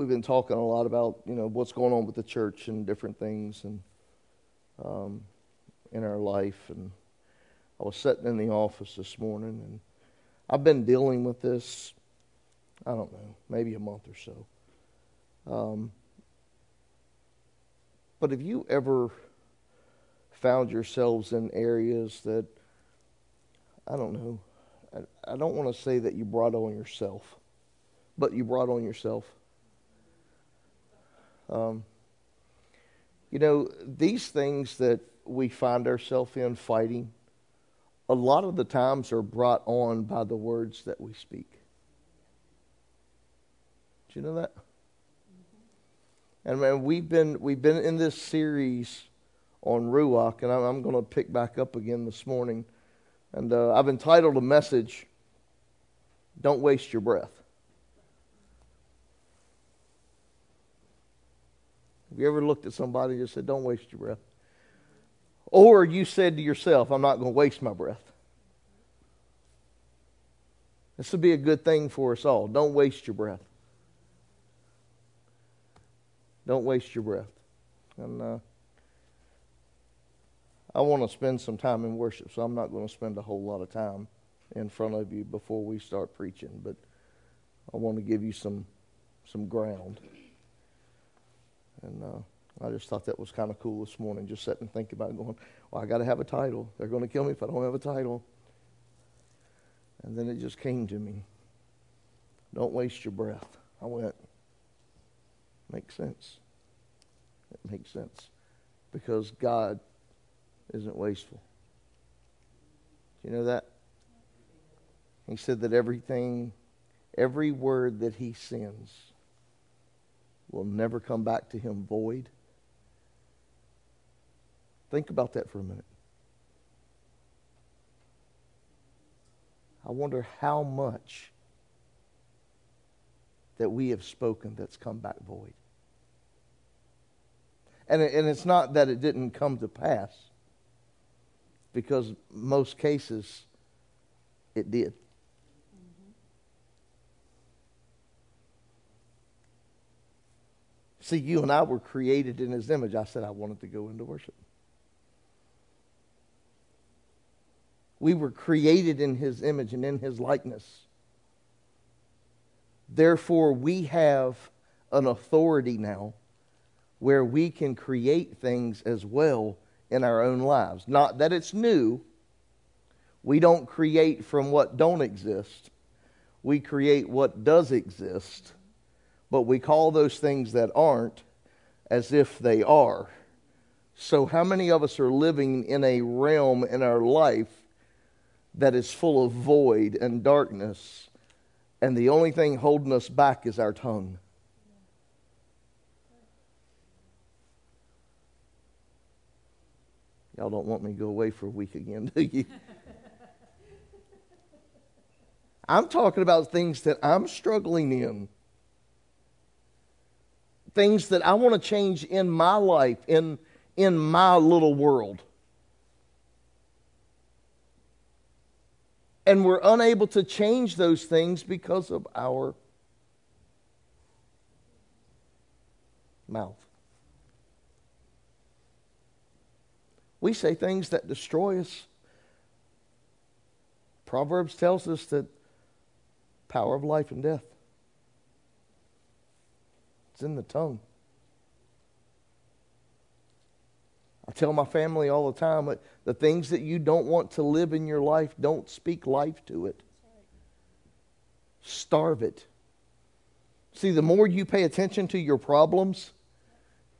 we've been talking a lot about you know what's going on with the church and different things and um, in our life. And I was sitting in the office this morning, and I've been dealing with this. I don't know, maybe a month or so. Um, but have you ever found yourselves in areas that I don't know? I, I don't want to say that you brought on yourself, but you brought on yourself. Um, you know, these things that we find ourselves in fighting, a lot of the times are brought on by the words that we speak. Do you know that? And man, we've been we've been in this series on Ruach, and I'm, I'm going to pick back up again this morning. And uh, I've entitled a message, Don't Waste Your Breath. Have you ever looked at somebody and just said, Don't waste your breath? Or you said to yourself, I'm not going to waste my breath. This would be a good thing for us all. Don't waste your breath. Don't waste your breath. And uh, I want to spend some time in worship, so I'm not going to spend a whole lot of time in front of you before we start preaching, but I want to give you some some ground. And uh, I just thought that was kind of cool this morning, just sitting and thinking about it, going, well, I got to have a title. They're going to kill me if I don't have a title. And then it just came to me. Don't waste your breath. I went, makes sense. It makes sense. Because God isn't wasteful. Do you know that? He said that everything, every word that he sends will never come back to him void. Think about that for a minute. I wonder how much that we have spoken that's come back void. And, and it's not that it didn't come to pass, because most cases it did. See, you and I were created in his image. I said I wanted to go into worship. We were created in his image and in his likeness. Therefore, we have an authority now where we can create things as well in our own lives. Not that it's new. We don't create from what don't exist. We create what does exist but we call those things that aren't as if they are. So, how many of us are living in a realm in our life that is full of void and darkness, and the only thing holding us back is our tongue? Y'all don't want me to go away for a week again, do you? I'm talking about things that I'm struggling in things that I want to change in my life, in, in my little world. And we're unable to change those things because of our mouth. We say things that destroy us. Proverbs tells us that power of life and death it's in the tongue. I tell my family all the time that the things that you don't want to live in your life, don't speak life to it. Starve it. See, the more you pay attention to your problems,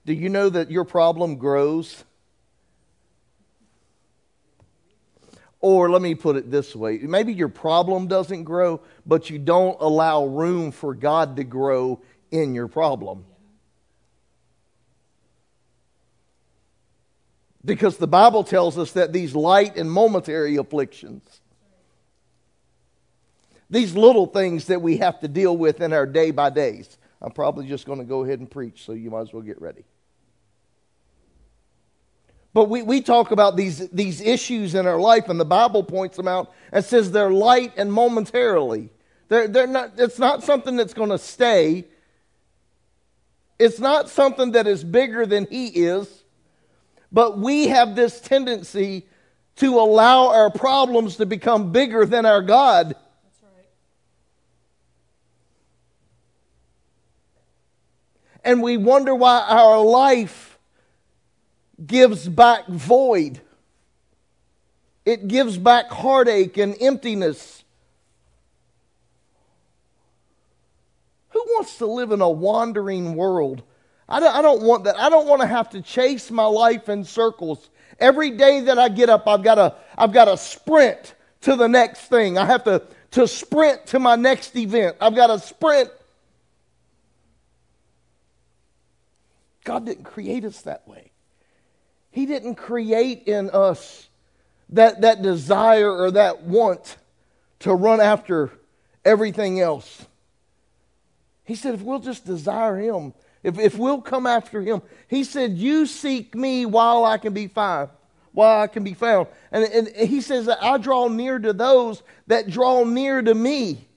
do you know that your problem grows? Or let me put it this way maybe your problem doesn't grow, but you don't allow room for God to grow in your problem. Because the Bible tells us that these light and momentary afflictions, these little things that we have to deal with in our day by days, I'm probably just going to go ahead and preach, so you might as well get ready. But we, we talk about these, these issues in our life, and the Bible points them out and says they're light and momentarily. They're, they're not, it's not something that's going to stay It's not something that is bigger than He is, but we have this tendency to allow our problems to become bigger than our God. Right. And we wonder why our life gives back void. It gives back heartache and emptiness. Who wants to live in a wandering world? I don't, I don't want that. I don't want to have to chase my life in circles. Every day that I get up, I've got to, I've got to sprint to the next thing. I have to, to sprint to my next event. I've got to sprint. God didn't create us that way. He didn't create in us that, that desire or that want to run after everything else. He said, if we'll just desire Him, if, if we'll come after Him, He said, You seek me while I can be found. While I can be found. And, and He says that I draw near to those that draw near to me.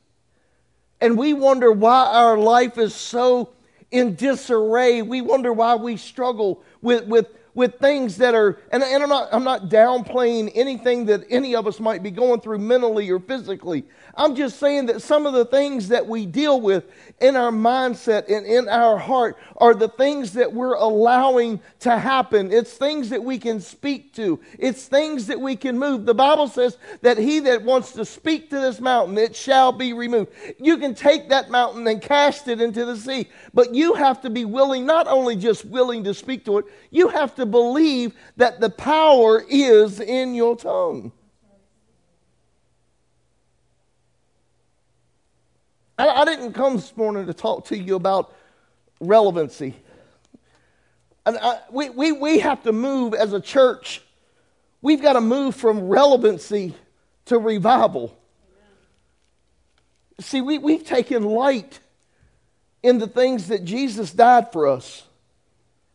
And we wonder why our life is so in disarray. We wonder why we struggle with, with with things that are, and, and I'm, not, I'm not downplaying anything that any of us might be going through mentally or physically. I'm just saying that some of the things that we deal with in our mindset and in our heart are the things that we're allowing to happen. It's things that we can speak to, it's things that we can move. The Bible says that he that wants to speak to this mountain, it shall be removed. You can take that mountain and cast it into the sea, but you have to be willing, not only just willing to speak to it, you have to believe that the power is in your tongue. I, I didn't come this morning to talk to you about relevancy. And I, we, we, we have to move as a church. We've got to move from relevancy to revival. See, we, we've taken light in the things that Jesus died for us.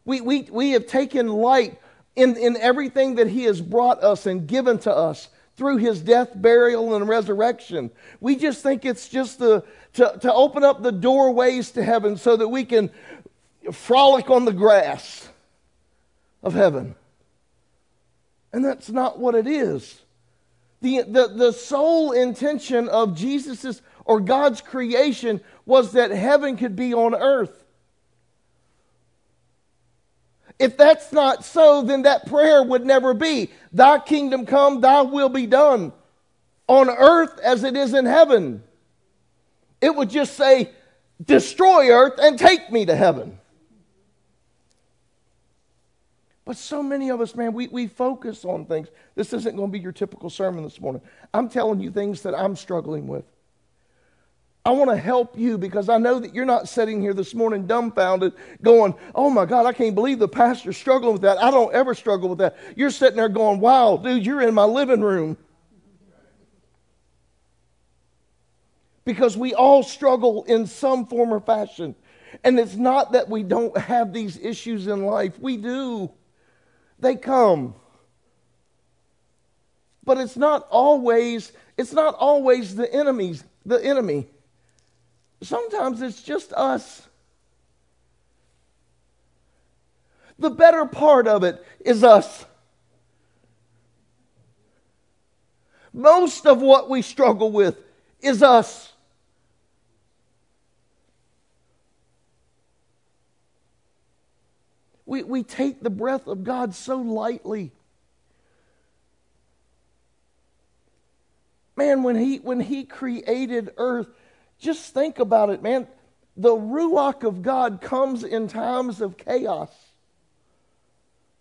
We, we, we have taken light in, in everything that He has brought us and given to us through His death, burial, and resurrection. We just think it's just the, to, to open up the doorways to heaven so that we can frolic on the grass of heaven. And that's not what it is. The, the, the sole intention of Jesus's or God's creation was that heaven could be on earth. If that's not so, then that prayer would never be. Thy kingdom come, thy will be done on earth as it is in heaven. It would just say, destroy earth and take me to heaven. But so many of us, man, we, we focus on things. This isn't going to be your typical sermon this morning. I'm telling you things that I'm struggling with. I want to help you because I know that you're not sitting here this morning dumbfounded going, oh my God, I can't believe the pastor's struggling with that. I don't ever struggle with that. You're sitting there going, wow, dude, you're in my living room. because we all struggle in some form or fashion. And it's not that we don't have these issues in life, we do. They come. But it's not always it's not always the enemies, the enemy. Sometimes it's just us. The better part of it is us. Most of what we struggle with is us. We, we take the breath of God so lightly. Man, when he, when he created earth, just think about it, man. The Ruach of God comes in times of chaos.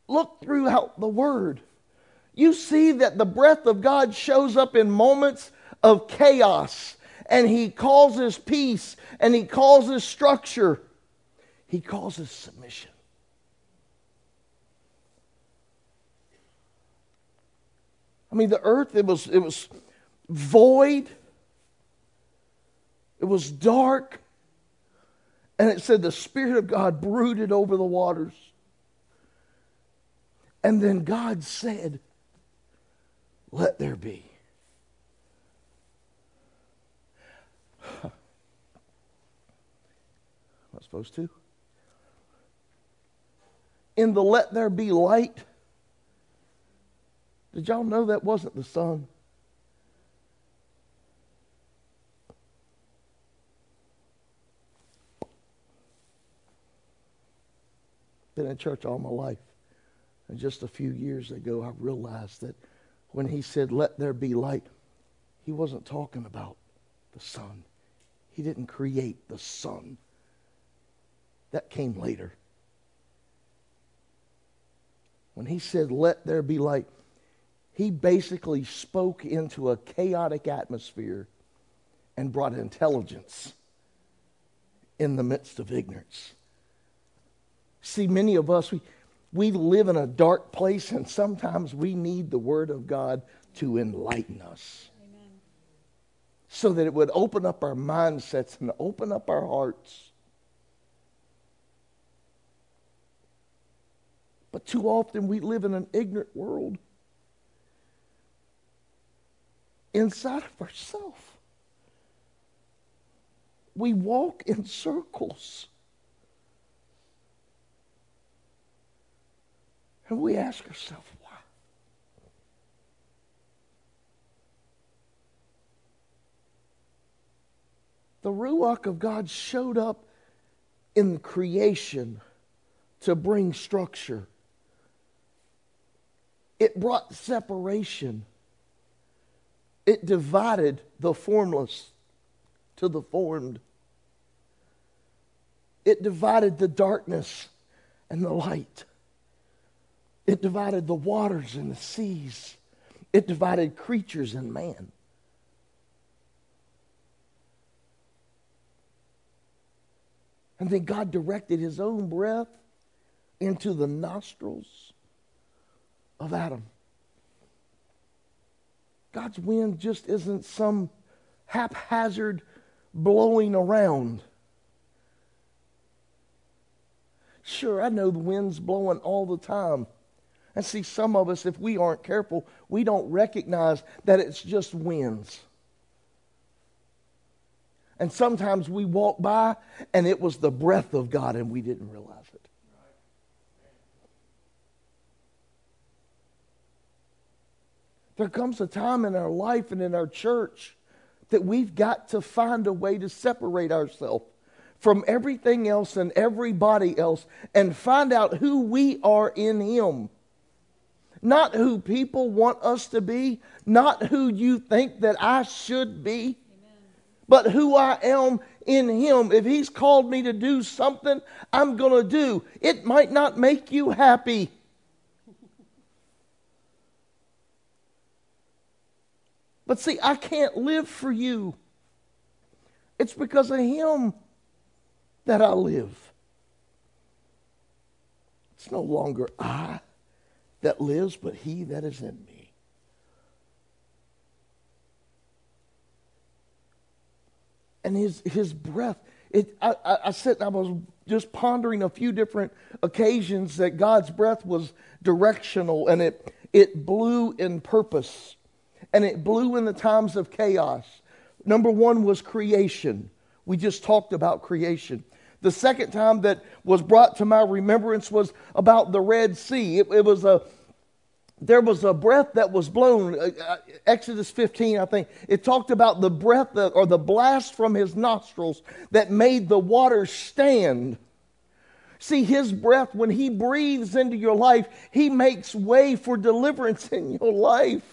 Look throughout the Word. You see that the breath of God shows up in moments of chaos, and He causes peace, and He causes structure, He causes submission. I mean, the earth, it was, it was void, it was dark, and it said the Spirit of God brooded over the waters. And then God said, Let there be. Am I supposed to? in the let there be light, did y'all know that wasn't the sun? Been in church all my life. And just a few years ago, I realized that when he said, Let there be light, he wasn't talking about the sun. He didn't create the sun. That came later. When he said, Let there be light, he basically spoke into a chaotic atmosphere and brought intelligence in the midst of ignorance. See, many of us, we, we live in a dark place, and sometimes we need the Word of God to enlighten us. Amen. So that it would open up our mindsets and open up our hearts. But too often we live in an ignorant world inside of ourselves. We walk in circles. And we ask ourselves, why? The Ruach of God showed up in creation to bring structure. It brought separation. It divided the formless to the formed. It divided the darkness and the light. It divided the waters and the seas. It divided creatures and man. And then God directed his own breath into the nostrils of Adam. God's wind just isn't some haphazard blowing around. Sure, I know the wind's blowing all the time. And see, some of us, if we aren't careful, we don't recognize that it's just winds. And sometimes we walk by and it was the breath of God and we didn't realize it. There comes a time in our life and in our church that we've got to find a way to separate ourselves from everything else and everybody else and find out who we are in Him not who people want us to be, not who you think that I should be, but who I am in Him. If He's called me to do something, I'm going to do. It might not make you happy. But see, I can't live for you. It's because of Him that I live. It's no longer I that lives, but he that is in me. And his, his breath, it, I, I, I said, I was just pondering a few different occasions that God's breath was directional and it, it blew in purpose and it blew in the times of chaos. Number one was creation. We just talked about creation. The second time that was brought to my remembrance was about the Red Sea. It, it was a there was a breath that was blown. Uh, uh, Exodus 15, I think, it talked about the breath that, or the blast from his nostrils that made the water stand. See, his breath, when he breathes into your life, he makes way for deliverance in your life.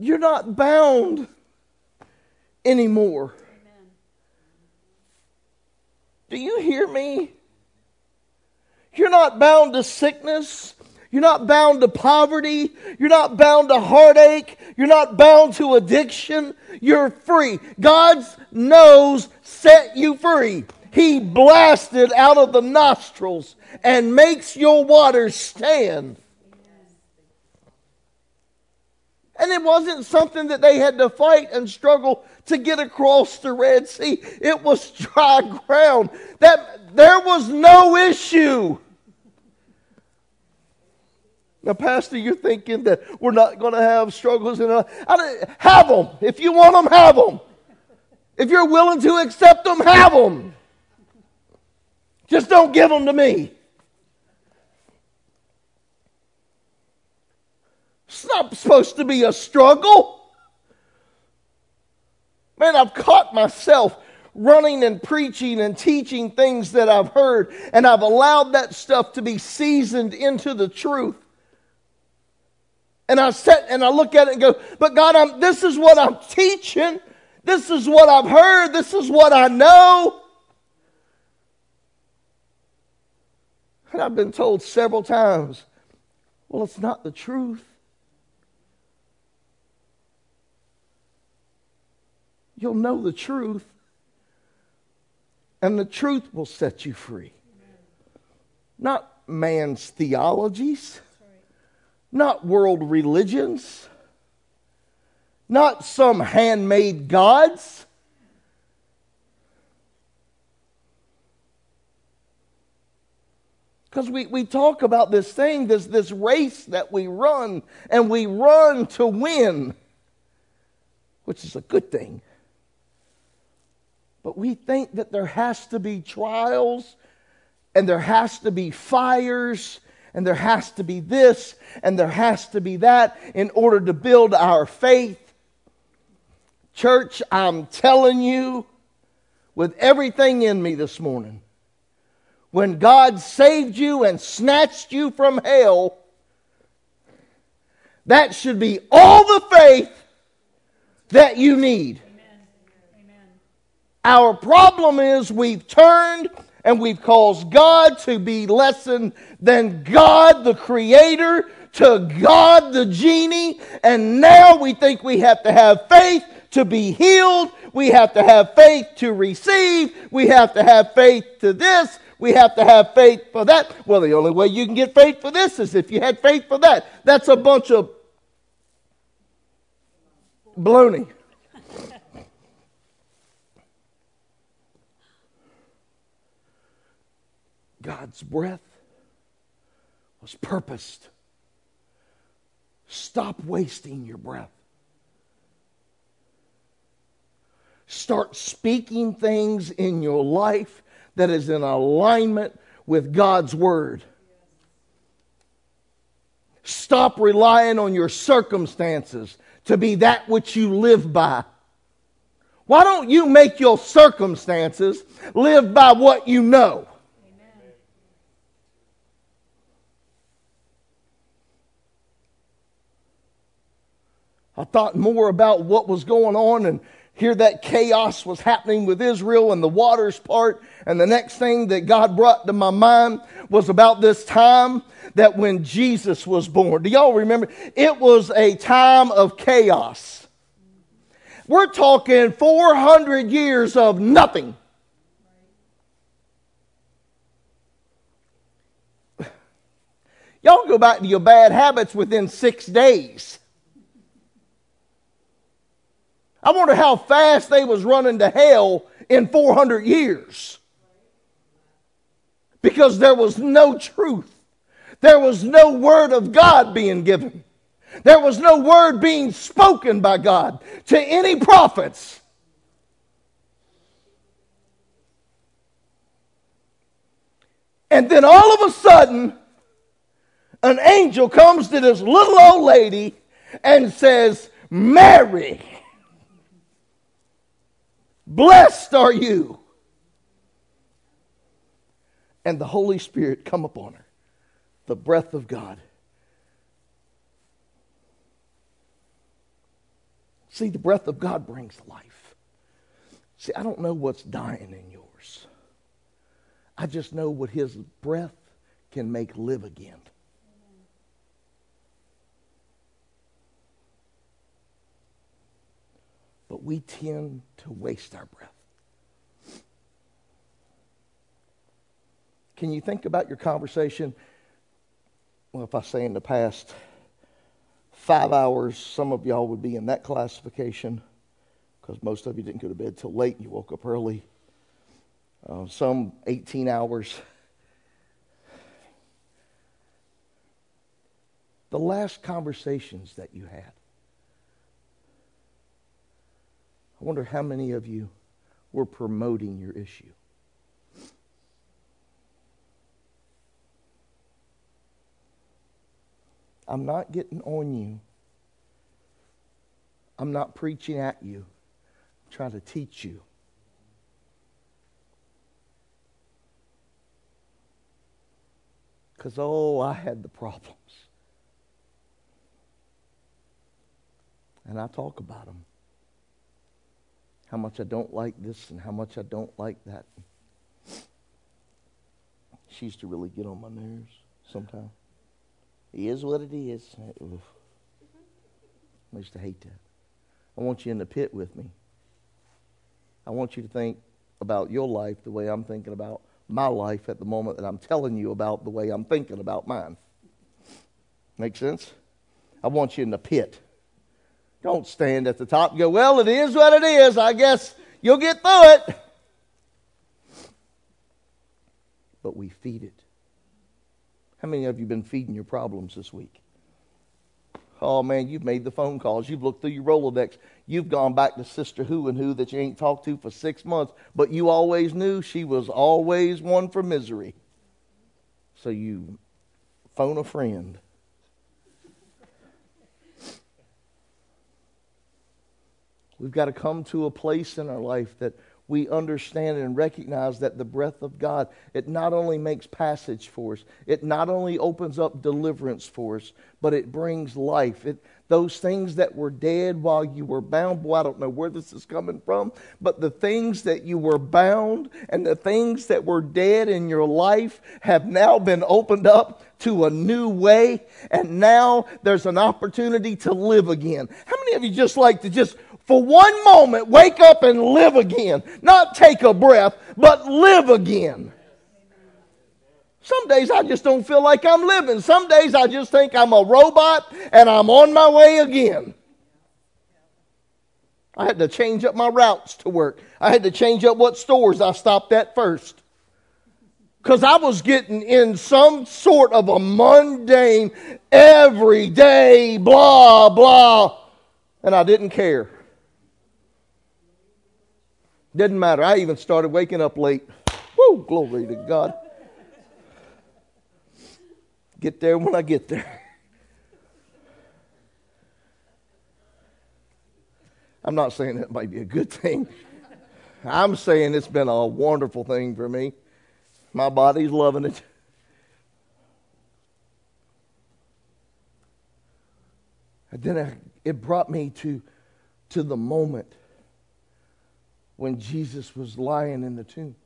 You're not bound anymore. Amen. Do you hear me? You're not bound to sickness. You're not bound to poverty. You're not bound to heartache. You're not bound to addiction. You're free. God's nose set you free. He blasted out of the nostrils and makes your waters stand. And it wasn't something that they had to fight and struggle to get across the Red Sea. It was dry ground. That there was no issue. Now, Pastor, you're thinking that we're not going to have struggles. And uh, have them. If you want them, have them. If you're willing to accept them, have them. Just don't give them to me. It's not supposed to be a struggle. Man, I've caught myself running and preaching and teaching things that I've heard, and I've allowed that stuff to be seasoned into the truth. And I sit and I look at it and go, but God, I'm, this is what I'm teaching. This is what I've heard. This is what I know. And I've been told several times, well, it's not the truth. You'll know the truth, and the truth will set you free. Not man's theologies, not world religions, not some handmade gods. Because we, we talk about this thing, this, this race that we run, and we run to win, which is a good thing. But we think that there has to be trials and there has to be fires and there has to be this and there has to be that in order to build our faith. Church, I'm telling you with everything in me this morning, when God saved you and snatched you from hell, that should be all the faith that you need. Our problem is we've turned and we've caused God to be less than, God the Creator, to God the genie, and now we think we have to have faith to be healed. We have to have faith to receive. We have to have faith to this. We have to have faith for that. Well, the only way you can get faith for this is if you had faith for that. That's a bunch of baloney. God's breath was purposed. Stop wasting your breath. Start speaking things in your life that is in alignment with God's word. Stop relying on your circumstances to be that which you live by. Why don't you make your circumstances live by what you know? I thought more about what was going on and here that chaos was happening with Israel and the waters part. And the next thing that God brought to my mind was about this time that when Jesus was born. Do y'all remember? It was a time of chaos. We're talking 400 years of nothing. Y'all go back to your bad habits within six days. I wonder how fast they was running to hell in 400 years. Because there was no truth. There was no word of God being given. There was no word being spoken by God to any prophets. And then all of a sudden, an angel comes to this little old lady and says, Mary. Blessed are you. And the Holy Spirit come upon her, the breath of God. See, the breath of God brings life. See, I don't know what's dying in yours. I just know what His breath can make live again. But we tend to waste our breath. Can you think about your conversation? Well, if I say in the past five hours, some of y'all would be in that classification because most of you didn't go to bed till late. and You woke up early. Uh, some 18 hours. The last conversations that you had. I wonder how many of you we're promoting your issue. I'm not getting on you. I'm not preaching at you. I'm trying to teach you. Because, oh, I had the problems. And I talk about them. How much I don't like this and how much I don't like that. She used to really get on my nerves sometimes. It is what it is. Oof. I used to hate that. I want you in the pit with me. I want you to think about your life the way I'm thinking about my life at the moment that I'm telling you about the way I'm thinking about mine. Make sense? I want you in the pit. Don't stand at the top and go, well, it is what it is. I guess you'll get through it. But we feed it. How many of you been feeding your problems this week? Oh man, you've made the phone calls. You've looked through your Rolodex. You've gone back to Sister Who and Who that you ain't talked to for six months, but you always knew she was always one for misery. So you phone a friend. We've got to come to a place in our life that we understand and recognize that the breath of God, it not only makes passage for us, it not only opens up deliverance for us, but it brings life. It, those things that were dead while you were bound, boy, I don't know where this is coming from, but the things that you were bound and the things that were dead in your life have now been opened up to a new way, and now there's an opportunity to live again. How many of you just like to just for one moment wake up and live again. Not take a breath, but live again. Some days I just don't feel like I'm living. Some days I just think I'm a robot and I'm on my way again. I had to change up my routes to work. I had to change up what stores I stopped at first. Because I was getting in some sort of a mundane, everyday, blah, blah, and I didn't care. Didn't matter. I even started waking up late. Woo, glory to God. Get there when I get there. I'm not saying that might be a good thing. I'm saying it's been a wonderful thing for me. My body's loving it. And then I, it brought me to, to the moment when Jesus was lying in the tomb.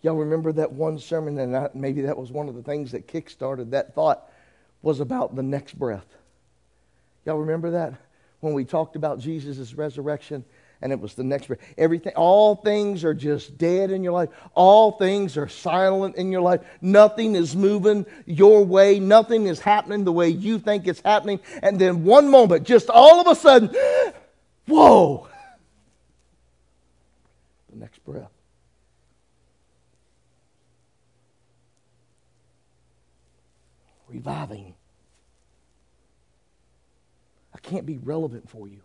Y'all remember that one sermon, and I, maybe that was one of the things that kick-started that thought, was about the next breath. Y'all remember that? When we talked about Jesus' resurrection, and it was the next breath. Everything, all things are just dead in your life. All things are silent in your life. Nothing is moving your way. Nothing is happening the way you think it's happening. And then one moment, just all of a sudden, whoa! The next breath. Reviving. I can't be relevant for you.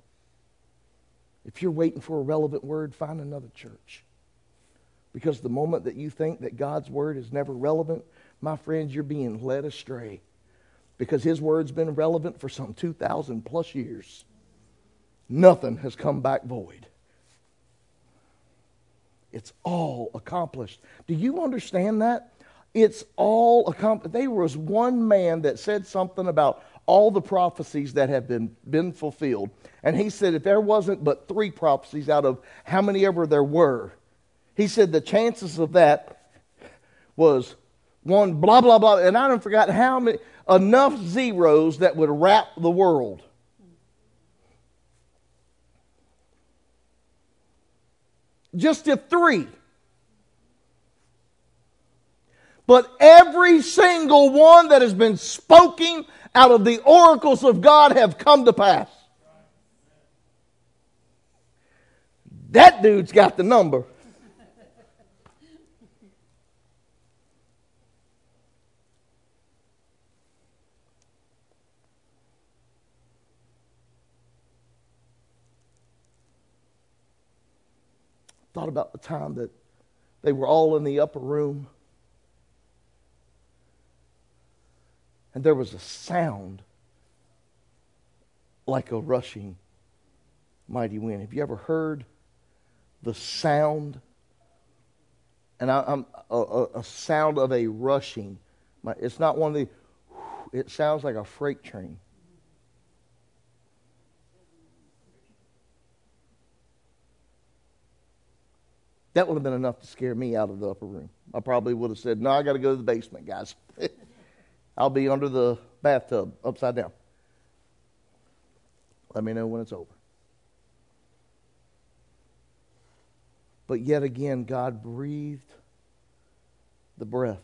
If you're waiting for a relevant word, find another church. Because the moment that you think that God's word is never relevant, my friends, you're being led astray. Because his word's been relevant for some 2,000 plus years. Nothing has come back void. It's all accomplished. Do you understand that? It's all accomplished. There was one man that said something about all the prophecies that have been, been fulfilled. And he said if there wasn't but three prophecies out of how many ever there were, he said the chances of that was one blah, blah, blah. And I don't forgot how many, enough zeros that would wrap the world. Just if three. But every single one that has been spoken out of the oracles of God have come to pass. That dude's got the number. Thought about the time that they were all in the upper room. And there was a sound like a rushing mighty wind. Have you ever heard the sound? And I, am a, a, sound of a rushing. It's not one of the. It sounds like a freight train. That would have been enough to scare me out of the upper room. I probably would have said, No, I got to go to the basement, guys. I'll be under the bathtub upside down. Let me know when it's over. But yet again, God breathed the breath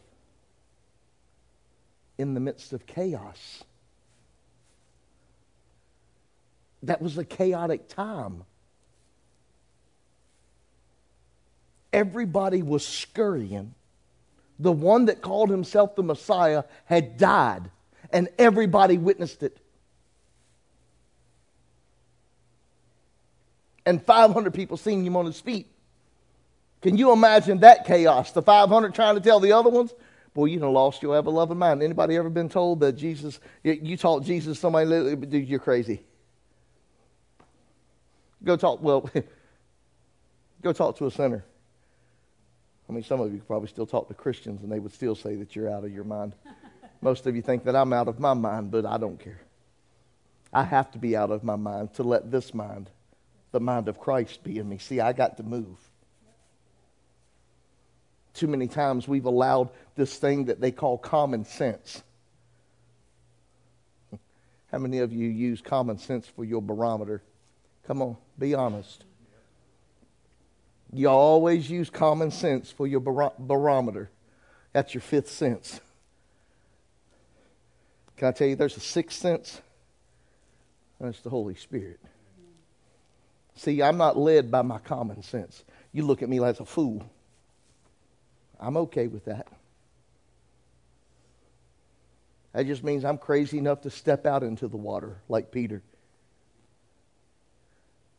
in the midst of chaos. That was a chaotic time. Everybody was scurrying. The one that called himself the Messiah had died, and everybody witnessed it. And 500 people seeing him on his feet. Can you imagine that chaos? The 500 trying to tell the other ones, boy, you done lost your ever loving mind. Anybody ever been told that Jesus, you taught Jesus somebody, dude, you're crazy. Go talk, well, go talk to a sinner. I mean, some of you probably still talk to Christians and they would still say that you're out of your mind. Most of you think that I'm out of my mind, but I don't care. I have to be out of my mind to let this mind, the mind of Christ, be in me. See, I got to move. Too many times we've allowed this thing that they call common sense. How many of you use common sense for your barometer? Come on, be honest. You always use common sense for your bar- barometer. That's your fifth sense. Can I tell you there's a sixth sense? That's the Holy Spirit. See, I'm not led by my common sense. You look at me like a fool. I'm okay with that. That just means I'm crazy enough to step out into the water like Peter.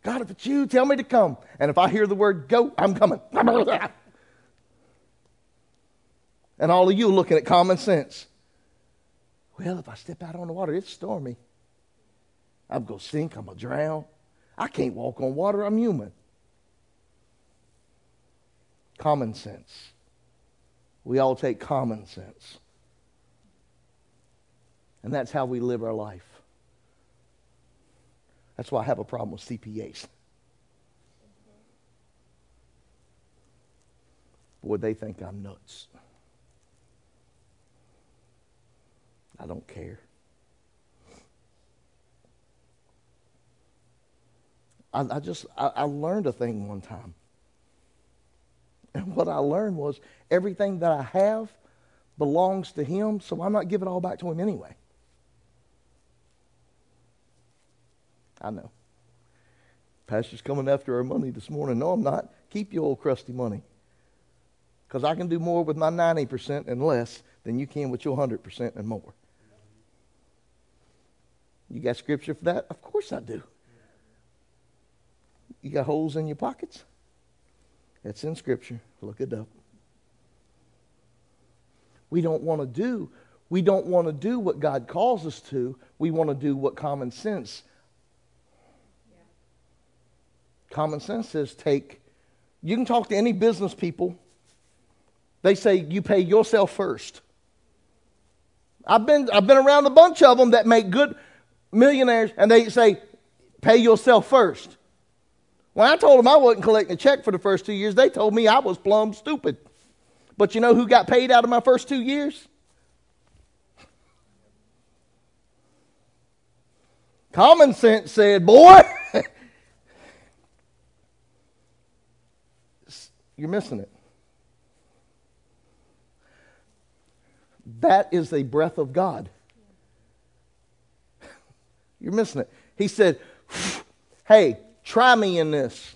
God, if it's you, tell me to come. And if I hear the word go, I'm coming. And all of you looking at common sense. Well, if I step out on the water, it's stormy. I'm going to sink. I'm going to drown. I can't walk on water. I'm human. Common sense. We all take common sense. And that's how we live our life. That's why I have a problem with CPAs. Boy, they think I'm nuts. I don't care. I, I just I, I learned a thing one time. And what I learned was everything that I have belongs to him, so I'm not giving it all back to him anyway. I know. Pastor's coming after our money this morning. No, I'm not. Keep your old crusty money. Because I can do more with my 90% and less than you can with your 100% and more. You got scripture for that? Of course I do. You got holes in your pockets? That's in scripture. Look it up. We don't want to do we don't want to do what God calls us to. We want to do what common sense Common sense says take, you can talk to any business people. They say you pay yourself first. I've been, I've been around a bunch of them that make good millionaires and they say pay yourself first. When I told them I wasn't collecting a check for the first two years, they told me I was plumb stupid. But you know who got paid out of my first two years? Common sense said, boy, You're missing it. That is a breath of God. You're missing it. He said, Hey, try me in this.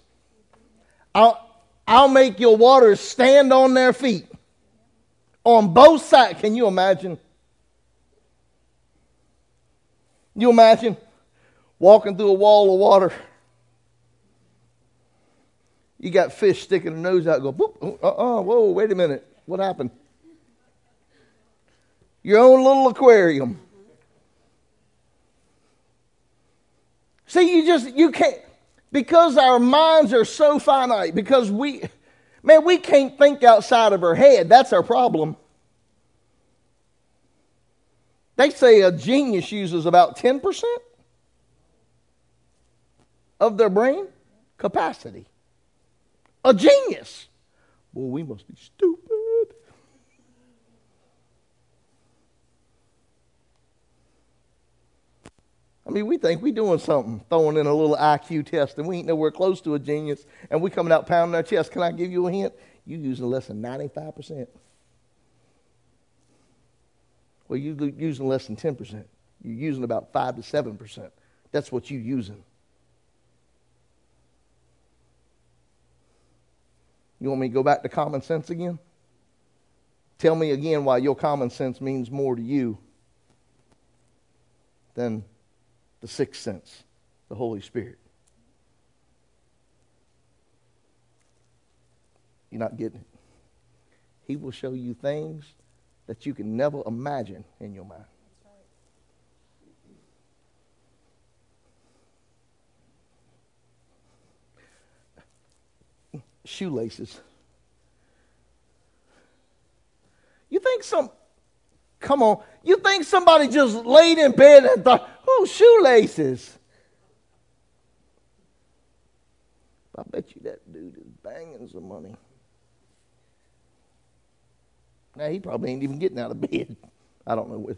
I'll, I'll make your waters stand on their feet on both sides. Can you imagine? You imagine walking through a wall of water You got fish sticking their nose out, go, boop, uh uh, whoa, wait a minute. What happened? Your own little aquarium. See, you just, you can't, because our minds are so finite, because we, man, we can't think outside of our head. That's our problem. They say a genius uses about 10% of their brain capacity. A genius. Well, we must be stupid. I mean, we think we're doing something, throwing in a little IQ test, and we ain't nowhere close to a genius, and we coming out pounding our chest. Can I give you a hint? You using less than 95%. Well, you're using less than 10%. You're using about 5 to 7%. That's what you're using. You want me to go back to common sense again? Tell me again why your common sense means more to you than the sixth sense, the Holy Spirit. You're not getting it. He will show you things that you can never imagine in your mind. Shoelaces. You think some, come on, you think somebody just laid in bed and thought, oh, shoelaces. I bet you that dude is banging some money. Now, he probably ain't even getting out of bed. I don't know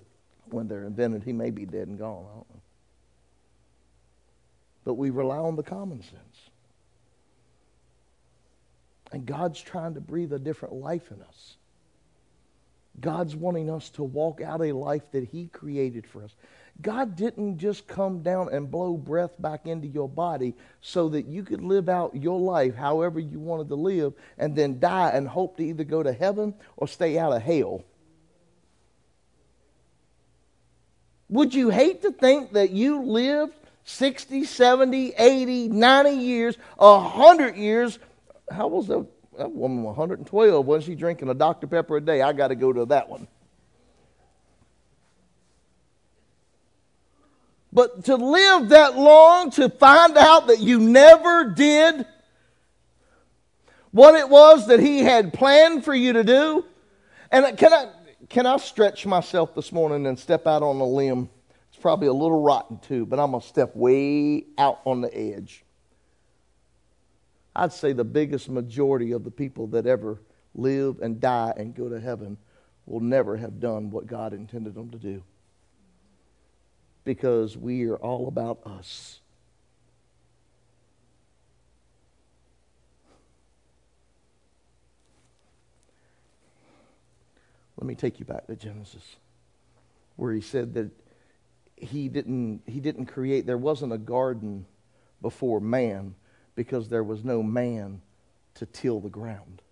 when they're invented. He may be dead and gone. I don't know. But we rely on the common sense. And God's trying to breathe a different life in us. God's wanting us to walk out a life that He created for us. God didn't just come down and blow breath back into your body so that you could live out your life however you wanted to live and then die and hope to either go to heaven or stay out of hell. Would you hate to think that you lived 60, 70, 80, 90 years, 100 years how was that, that woman 112? Wasn't she drinking a Dr. Pepper a day? I got to go to that one. But to live that long, to find out that you never did what it was that He had planned for you to do. And can I, can I stretch myself this morning and step out on a limb? It's probably a little rotten too, but I'm going to step way out on the edge. I'd say the biggest majority of the people that ever live and die and go to heaven will never have done what God intended them to do. Because we are all about us. Let me take you back to Genesis, where he said that he didn't, he didn't create, there wasn't a garden before man because there was no man to till the ground.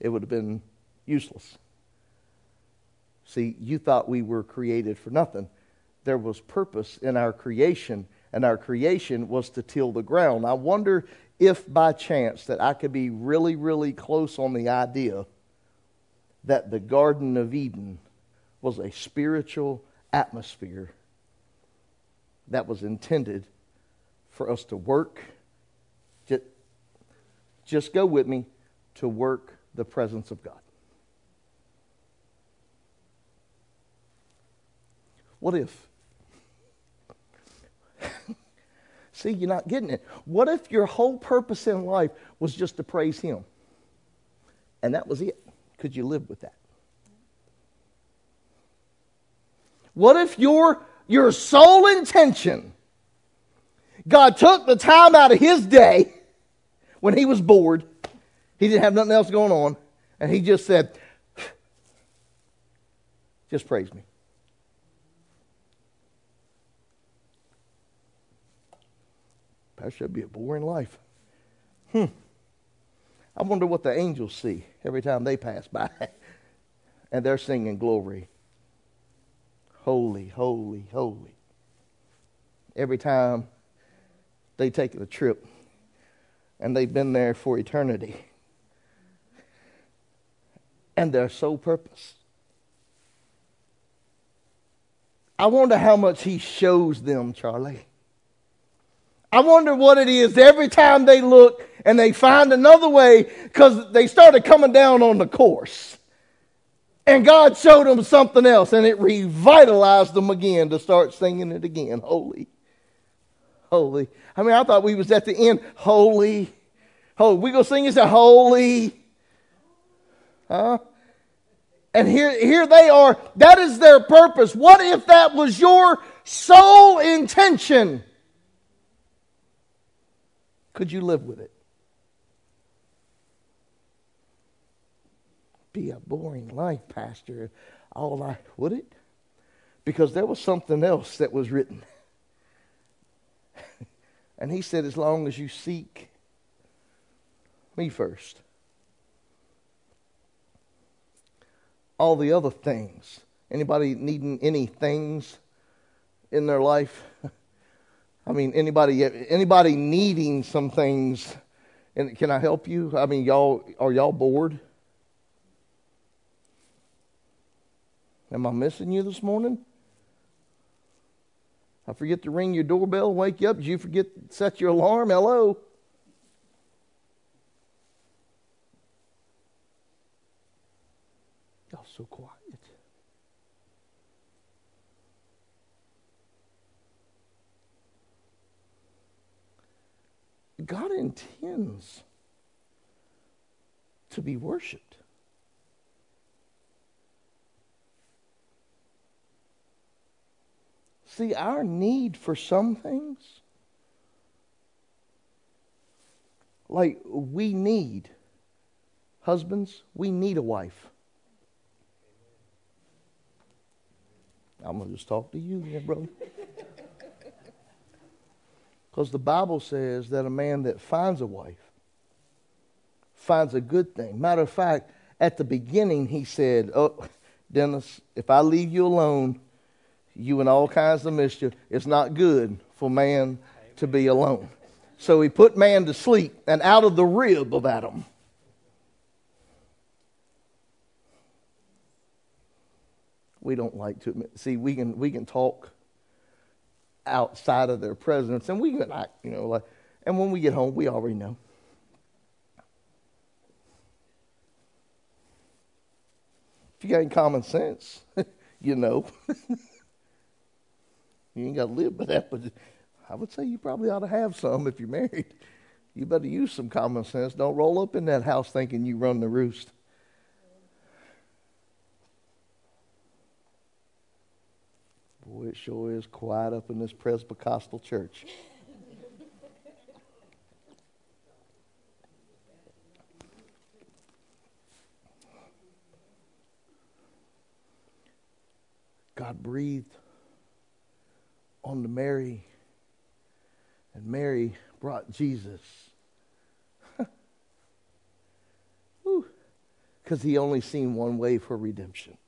It would have been useless. See, you thought we were created for nothing. There was purpose in our creation, and our creation was to till the ground. I wonder if by chance that I could be really, really close on the idea that the Garden of Eden was a spiritual atmosphere that was intended for us to work. Just, just go with me to work the presence of God. What if? See, you're not getting it. What if your whole purpose in life was just to praise Him? And that was it. Could you live with that? What if your, your sole intention God took the time out of his day when he was bored. He didn't have nothing else going on. And he just said, just praise me. That should be a boring life. Hmm. I wonder what the angels see every time they pass by. and they're singing glory. Holy, holy, holy. Every time they take a trip and they've been there for eternity. And their sole purpose. I wonder how much he shows them, Charlie. I wonder what it is every time they look and they find another way because they started coming down on the course. And God showed them something else and it revitalized them again to start singing it again. Holy. Holy. I mean, I thought we was at the end. Holy. Holy. We go sing it a holy. Huh? And here, here they are. That is their purpose. What if that was your sole intention? Could you live with it? Be a boring life, Pastor. All I would it? Because there was something else that was written. And he said, as long as you seek me first, all the other things. Anybody needing any things in their life? I mean, anybody anybody needing some things? And can I help you? I mean, y'all are y'all bored? Am I missing you this morning? I forget to ring your doorbell, wake you up. Did you forget to set your alarm? Hello. Y'all so quiet. God intends to be worshiped. See, our need for some things, like we need, husbands, we need a wife. I'm going to just talk to you here, brother. Because the Bible says that a man that finds a wife finds a good thing. Matter of fact, at the beginning, he said, Oh, Dennis, if I leave you alone, you in all kinds of mischief, it's not good for man to be alone. So he put man to sleep and out of the rib of Adam. We don't like to admit. See, we can, we can talk outside of their presence, and we can act, you know, like, and when we get home, we already know. If you got any common sense, you know. you ain't got to live by that, but I would say you probably ought to have some if you're married. You better use some common sense. Don't roll up in that house thinking you run the roost. Boy, it sure is quiet up in this Presbyterian church. God breathed on to Mary, and Mary brought Jesus. Because he only seen one way for redemption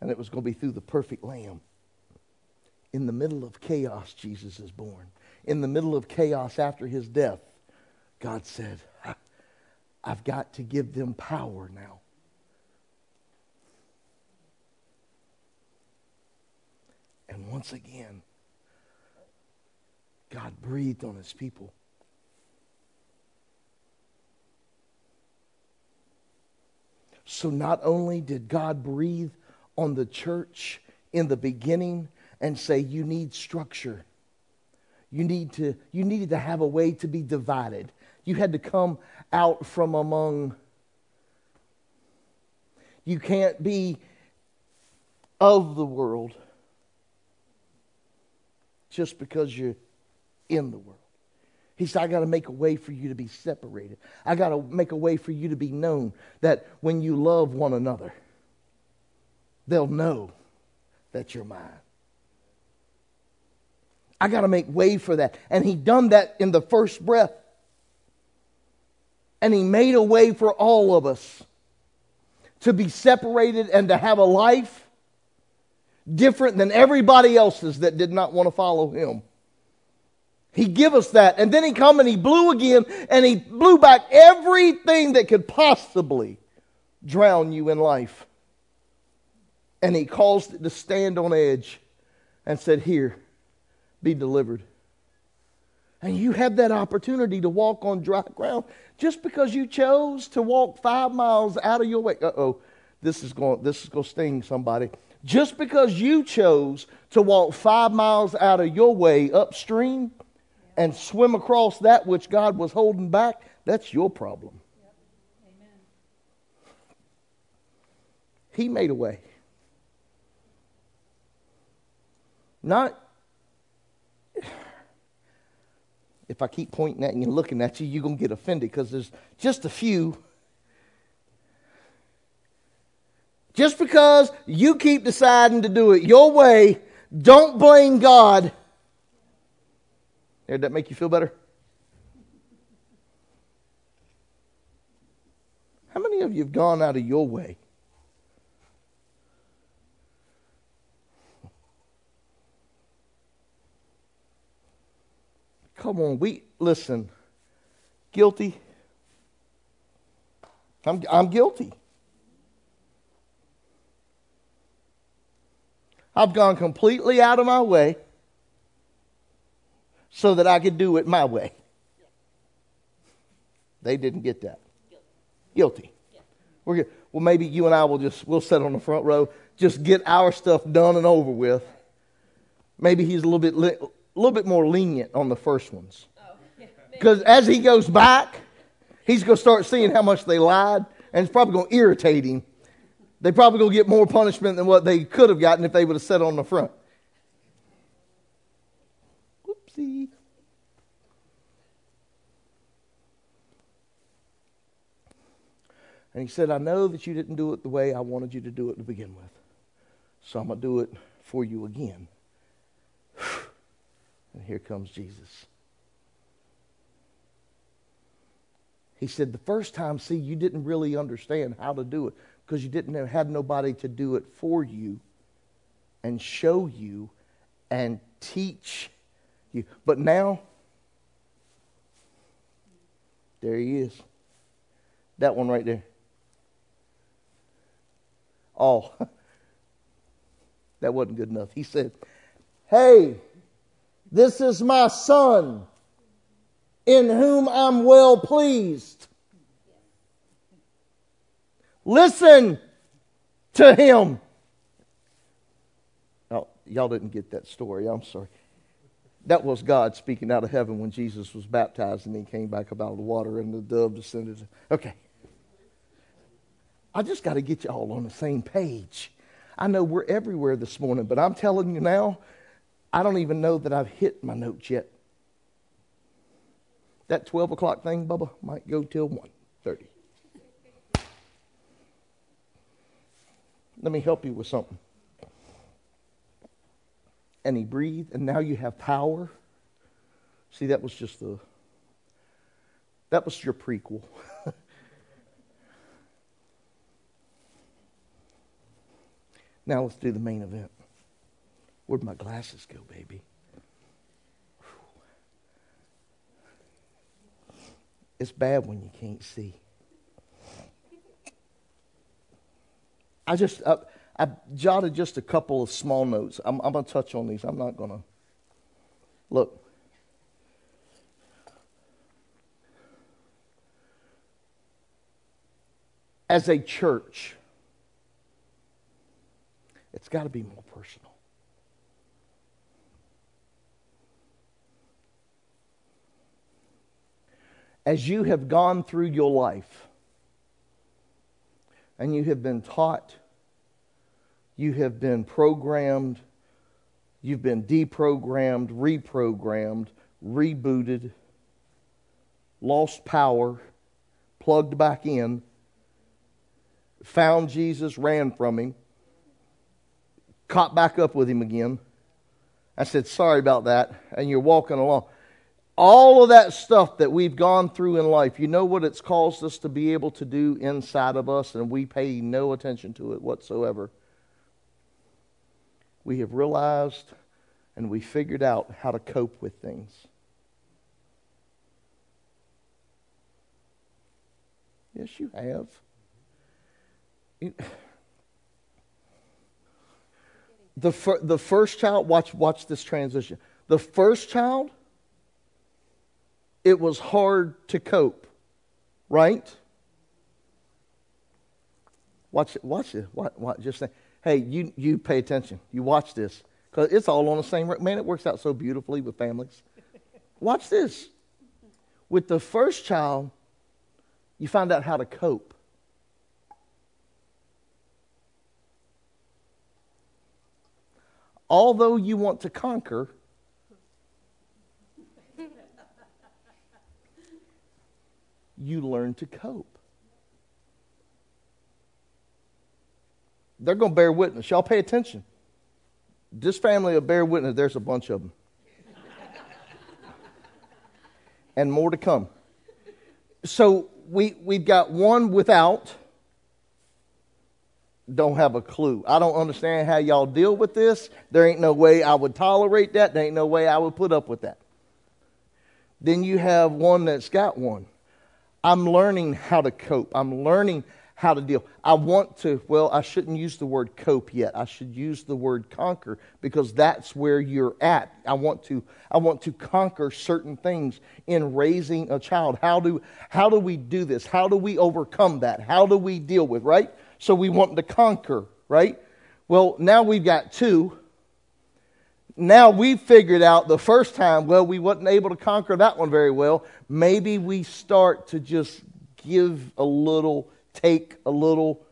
and it was going to be through the perfect lamb. In the middle of chaos, Jesus is born. In the middle of chaos after his death, God said, I've got to give them power now. And once again, God breathed on his people. So not only did God breathe on the church in the beginning and say you need structure. You need to you needed to have a way to be divided. You had to come out from among you can't be of the world just because you're in the world. He said, I got to make a way for you to be separated. I got to make a way for you to be known that when you love one another, they'll know that you're mine. I got to make way for that. And he done that in the first breath. And he made a way for all of us to be separated and to have a life different than everybody else's that did not want to follow him. He give us that. And then he come and he blew again and he blew back everything that could possibly drown you in life. And he caused it to stand on edge and said, Here, be delivered. And you have that opportunity to walk on dry ground just because you chose to walk five miles out of your way. Uh oh, this is going this is going to sting somebody. Just because you chose to walk five miles out of your way upstream and swim across that which God was holding back, that's your problem. He made a way. Not if I keep pointing at you and looking at you, you're going to get offended because there's just a few. Just because you keep deciding to do it your way, don't blame God. Did that make you feel better? How many of you have gone out of your way? Come on, we listen. Guilty. I'm, I'm guilty. I've gone completely out of my way so that I could do it my way. They didn't get that. Guilty. We're good. Well, maybe you and I will just we'll sit on the front row, just get our stuff done and over with. Maybe he's a little bit a little bit more lenient on the first ones. Because as he goes back, he's going to start seeing how much they lied, and it's probably going to irritate him. They probably going to get more punishment than what they could have gotten if they would have sat on the front. Whoopsie. And he said, I know that you didn't do it the way I wanted you to do it to begin with. So I'm going to do it for you again. And here comes Jesus. He said, The first time, see, you didn't really understand how to do it because you didn't have nobody to do it for you and show you and teach you. But now, there he is. That one right there. Oh, that wasn't good enough. He said, Hey, this is my son in whom I'm well pleased. Listen to him. Oh, y'all didn't get that story. I'm sorry. That was God speaking out of heaven when Jesus was baptized and he came back up out of the water and the dove descended. Okay. I just got to get you all on the same page. I know we're everywhere this morning, but I'm telling you now, I don't even know that I've hit my notes yet. That 12 o'clock thing, Bubba, might go till 1.30. Let me help you with something. And he breathed, and now you have power. See, that was just the, that was your prequel. now let's do the main event. Where'd my glasses go, baby? It's bad when you can't see. I just I, I jotted just a couple of small notes. I'm, I'm going to touch on these. I'm not going to look. As a church, it's got to be more personal. as you have gone through your life and you have been taught, you have been programmed, you've been deprogrammed, reprogrammed, rebooted, lost power, plugged back in, found Jesus, ran from him, caught back up with him again. I said, Sorry about that. And you're walking along all of that stuff that we've gone through in life, you know what it's caused us to be able to do inside of us, and we pay no attention to it whatsoever. We have realized and we figured out how to cope with things. Yes, you have. The, fir- the first child, watch, watch this transition. The first child it was hard to cope, right? Watch it, watch it. Watch, watch, just say, hey, you, you pay attention. You watch this. Because it's all on the same, man, it works out so beautifully with families. Watch this. With the first child, you find out how to cope. Although you want to conquer, you learn to cope. They're going to bear witness. Y'all pay attention. This family will bear witness. There's a bunch of them. and more to come. So we, we've got one without. Don't have a clue. I don't understand how y'all deal with this. There ain't no way I would tolerate that. There ain't no way I would put up with that. Then you have one that's got one. I'm learning how to cope. I'm learning how to deal. I want to, well, I shouldn't use the word cope yet. I should use the word conquer because that's where you're at. I want to, I want to conquer certain things in raising a child. How do, how do we do this? How do we overcome that? How do we deal with, right? So we want to conquer, right? Well, now we've got two. Now we've figured out the first time, well, we wasn't able to conquer that one very well. Maybe we start to just give a little take a little.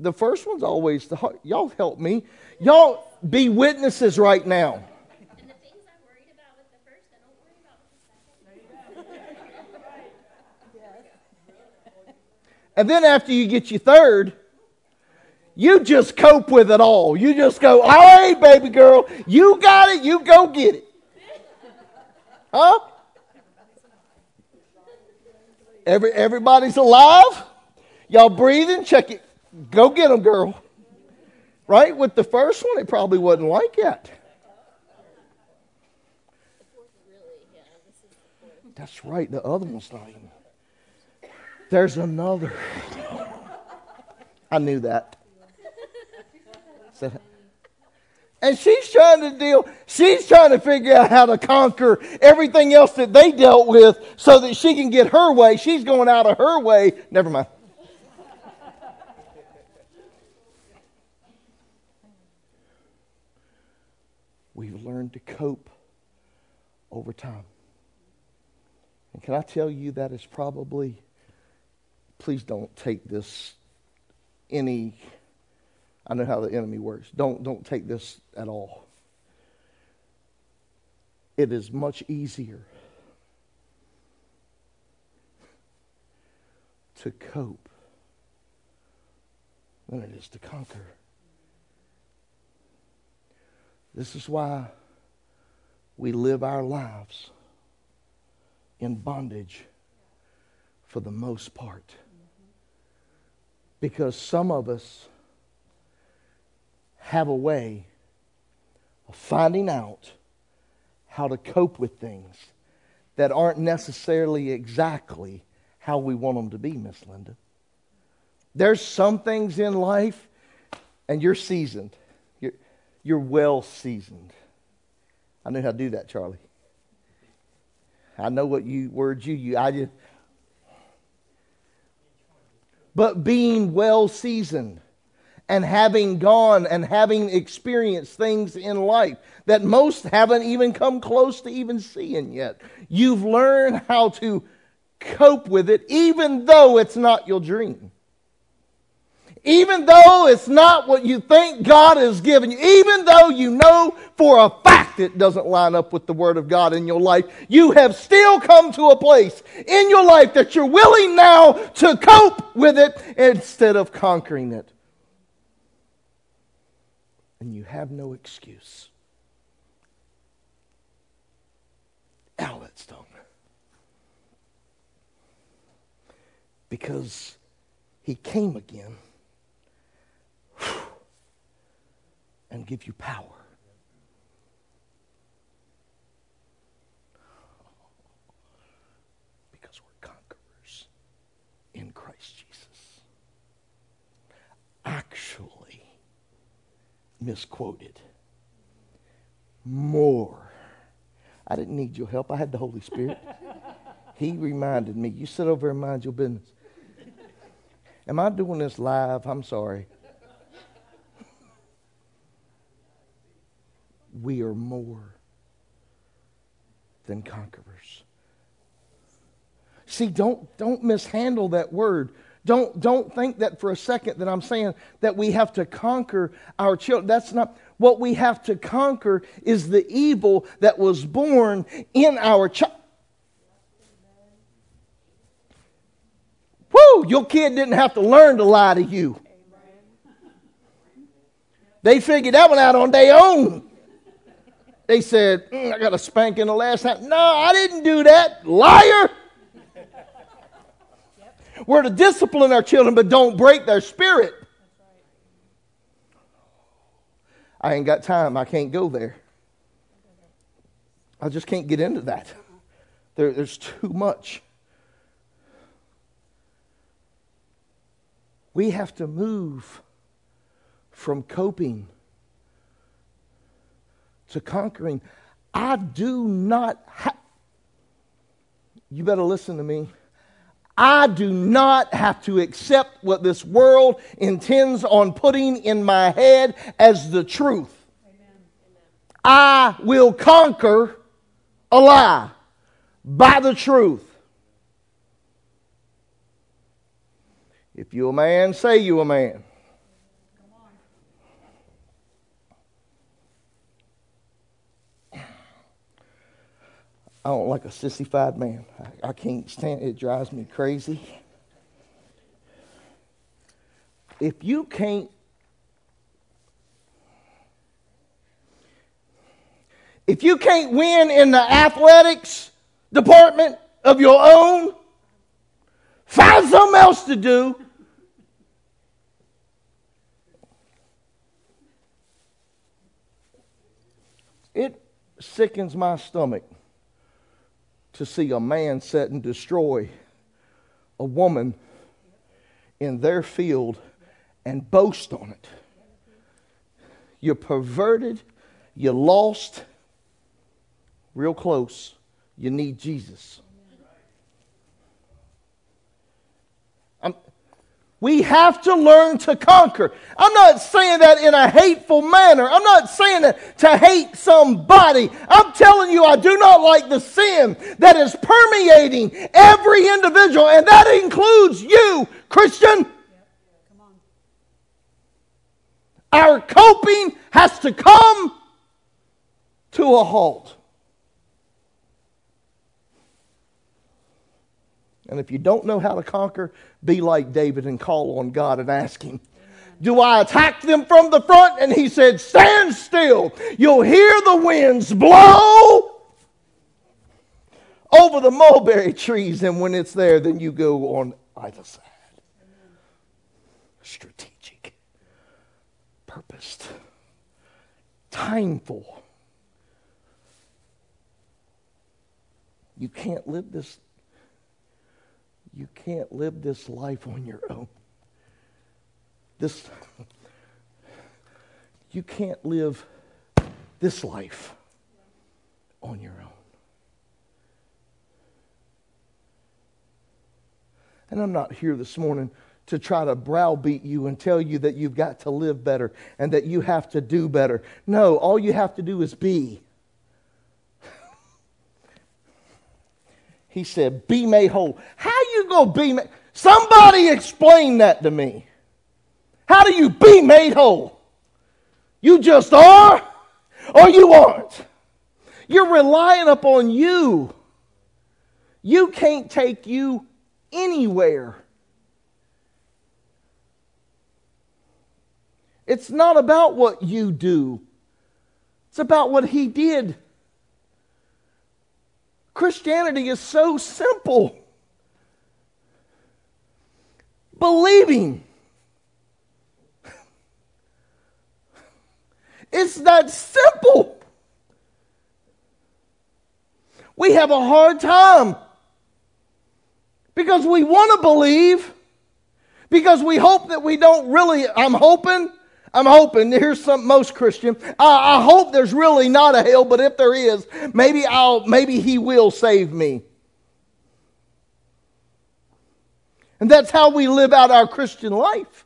The first one's always the hard. Y'all help me. Y'all be witnesses right now. And then after you get your third, you just cope with it all. You just go, all right, baby girl, you got it, you go get it. Huh? Every, everybody's alive? Y'all breathing? Check it. Go get them, girl. Right? With the first one, it probably wasn't like that. That's right. The other one's not even. There's another. I knew that. And she's trying to deal, she's trying to figure out how to conquer everything else that they dealt with so that she can get her way. She's going out of her way. Never mind. We've learned to cope over time. And can I tell you that is probably, please don't take this any, I know how the enemy works. Don't, don't take this at all. It is much easier to cope than it is to conquer. This is why we live our lives in bondage for the most part. Because some of us have a way of finding out how to cope with things that aren't necessarily exactly how we want them to be, Miss Linda. There's some things in life, and you're seasoned. You're, you're well seasoned. I knew how to do that, Charlie. I know what you words you use. I just, but being well seasoned and having gone and having experienced things in life that most haven't even come close to even seeing yet. You've learned how to cope with it, even though it's not your dream. Even though it's not what you think God has given you, even though you know for a fact it doesn't line up with the Word of God in your life, you have still come to a place in your life that you're willing now to cope with it instead of conquering it. And you have no excuse. Ow, that stung. Because he came again and give you power. Because we're conquerors in Christ. Misquoted. More. I didn't need your help. I had the Holy Spirit. he reminded me. You sit over and mind your business. Am I doing this live? I'm sorry. We are more than conquerors. See, don't, don't mishandle that word. Don't, don't think that for a second that I'm saying that we have to conquer our children. That's not what we have to conquer is the evil that was born in our child. Woo! Your kid didn't have to learn to lie to you. They figured that one out on their own. They said, mm, I got a spanking the last time. No, I didn't do that. Liar. We're to discipline our children, but don't break their spirit. I ain't got time. I can't go there. I just can't get into that. There, there's too much. We have to move from coping to conquering. I do not have. You better listen to me. I do not have to accept what this world intends on putting in my head as the truth. I will conquer a lie by the truth. If you a man, say you a man. I don't like a sissified man. I, I can't stand it. It drives me crazy. If you can't if you can't win in the athletics department of your own, find something else to do. It sickens my stomach to see a man set and destroy a woman in their field and boast on it. You're perverted, you're lost, real close. You need Jesus. We have to learn to conquer. I'm not saying that in a hateful manner. I'm not saying that to hate somebody. I'm telling you, I do not like the sin that is permeating every individual, and that includes you, Christian. Our coping has to come to a halt. And if you don't know how to conquer, be like David and call on God and ask Him. Do I attack them from the front? And he said, Stand still. You'll hear the winds blow over the mulberry trees. And when it's there, then you go on either side. Strategic, purposed, timeful. You can't live this you can't live this life on your own. This, you can't live this life on your own. And I'm not here this morning to try to browbeat you and tell you that you've got to live better and that you have to do better. No, all you have to do is be. He said, Be made whole. How you going to be made? Somebody explain that to me. How do you be made whole? You just are or you aren't. You're relying upon you. You can't take you anywhere. It's not about what you do, it's about what He did. Christianity is so simple. Believing. It's that simple. We have a hard time because we want to believe, because we hope that we don't really, I'm hoping, I'm hoping, here's some most Christian, I, I hope there's really not a hell, but if there is, maybe I'll, maybe he will save me. And that's how we live out our Christian life.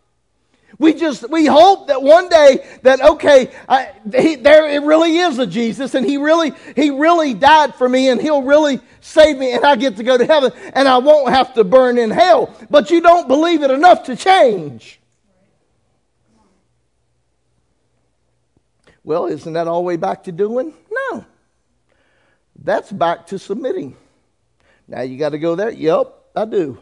We just, we hope that one day that, okay, I, he, there it really is a Jesus and he really, he really died for me and he'll really save me and I get to go to heaven and I won't have to burn in hell. But you don't believe it enough to change. Well, isn't that all the way back to doing? No. That's back to submitting. Now you got to go there? Yep, I do.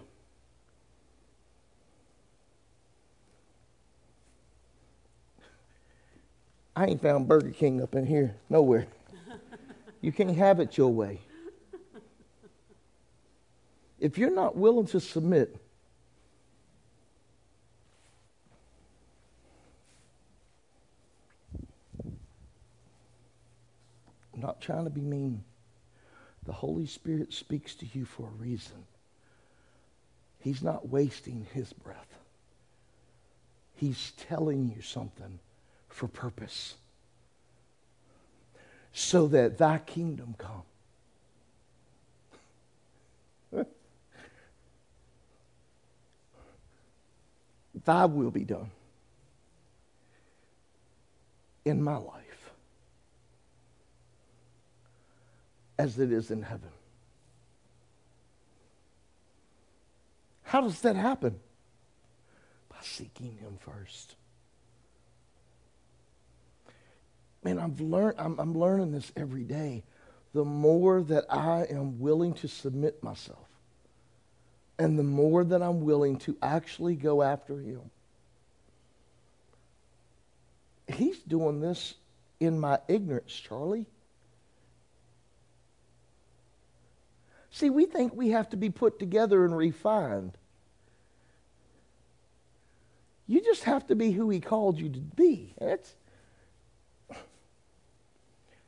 I ain't found Burger King up in here nowhere. You can't have it your way. If you're not willing to submit, I'm not trying to be mean. The Holy Spirit speaks to you for a reason. He's not wasting his breath. He's telling you something for purpose so that thy kingdom come. thy will be done in my life as it is in heaven. How does that happen? By seeking Him first. man, I've learned, I'm, I'm learning this every day. The more that I am willing to submit myself, and the more that I'm willing to actually go after Him, He's doing this in my ignorance, Charlie. See, we think we have to be put together and refined. You just have to be who He called you to be. That's,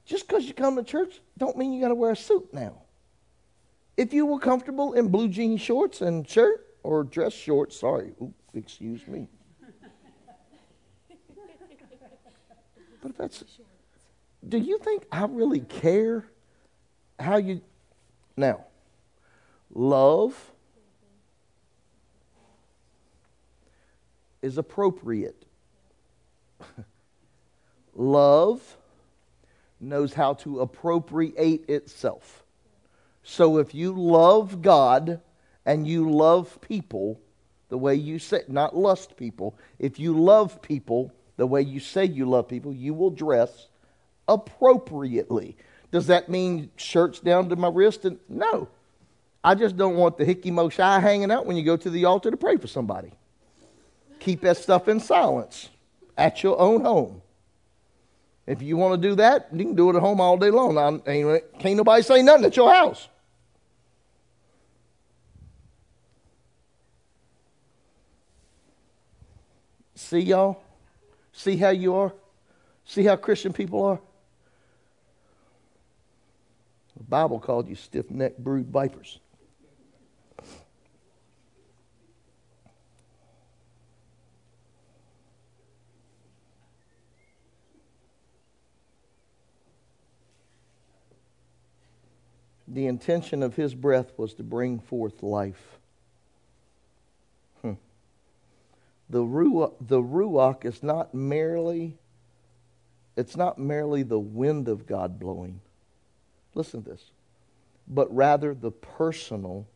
just because you come to church don't mean you got to wear a suit now. If you were comfortable in blue jean shorts and shirt or dress shorts, sorry, Ooh, excuse me. But if that's, do you think I really care how you, now, love is appropriate. love knows how to appropriate itself. So if you love God and you love people the way you say, not lust people, if you love people the way you say you love people, you will dress appropriately. Does that mean shirts down to my wrist? And, no. I just don't want the hickey mo shy hanging out when you go to the altar to pray for somebody. Keep that stuff in silence at your own home. If you want to do that, you can do it at home all day long. Now, can't nobody say nothing at your house. See y'all? See how you are? See how Christian people are? The Bible called you stiff necked brood vipers. The intention of his breath was to bring forth life. Hmm. The, ruach, the ruach is not merely it's not merely the wind of God blowing. Listen to this. But rather the personal,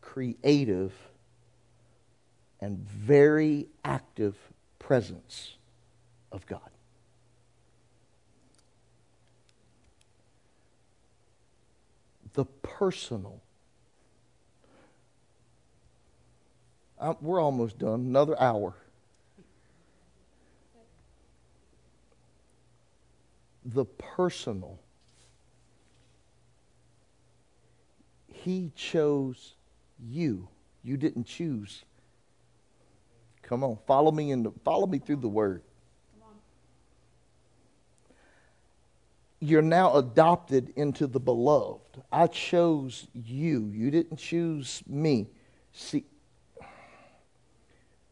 creative, and very active presence of God. The personal. Uh, we're almost done. Another hour. The personal. He chose you. You didn't choose. Come on, follow me in the, follow me through the word. You're now adopted into the beloved. I chose you. You didn't choose me. See,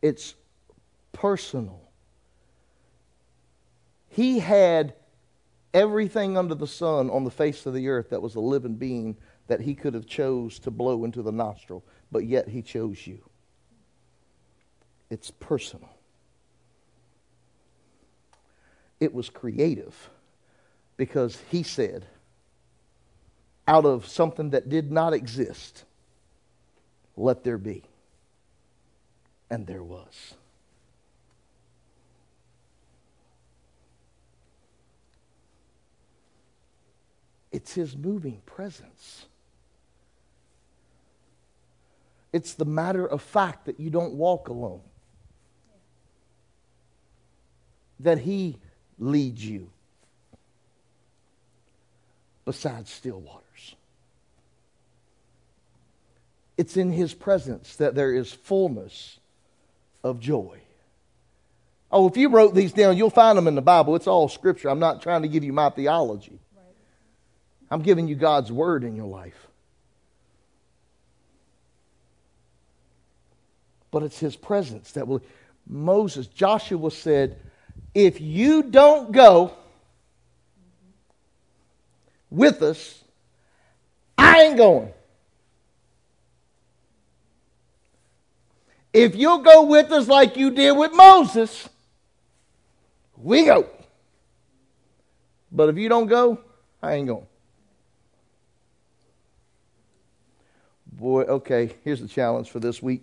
it's personal. He had everything under the sun on the face of the earth that was a living being that he could have chose to blow into the nostril, but yet he chose you. It's personal. It was creative because he said, out of something that did not exist, let there be. And there was. It's his moving presence. It's the matter of fact that you don't walk alone, that he leads you beside still waters. It's in his presence that there is fullness of joy. Oh, if you wrote these down, you'll find them in the Bible. It's all scripture. I'm not trying to give you my theology. I'm giving you God's word in your life. But it's his presence that will. Moses, Joshua said, if you don't go with us, I ain't going. If you'll go with us like you did with Moses, we go. But if you don't go, I ain't going. Boy, okay, here's the challenge for this week.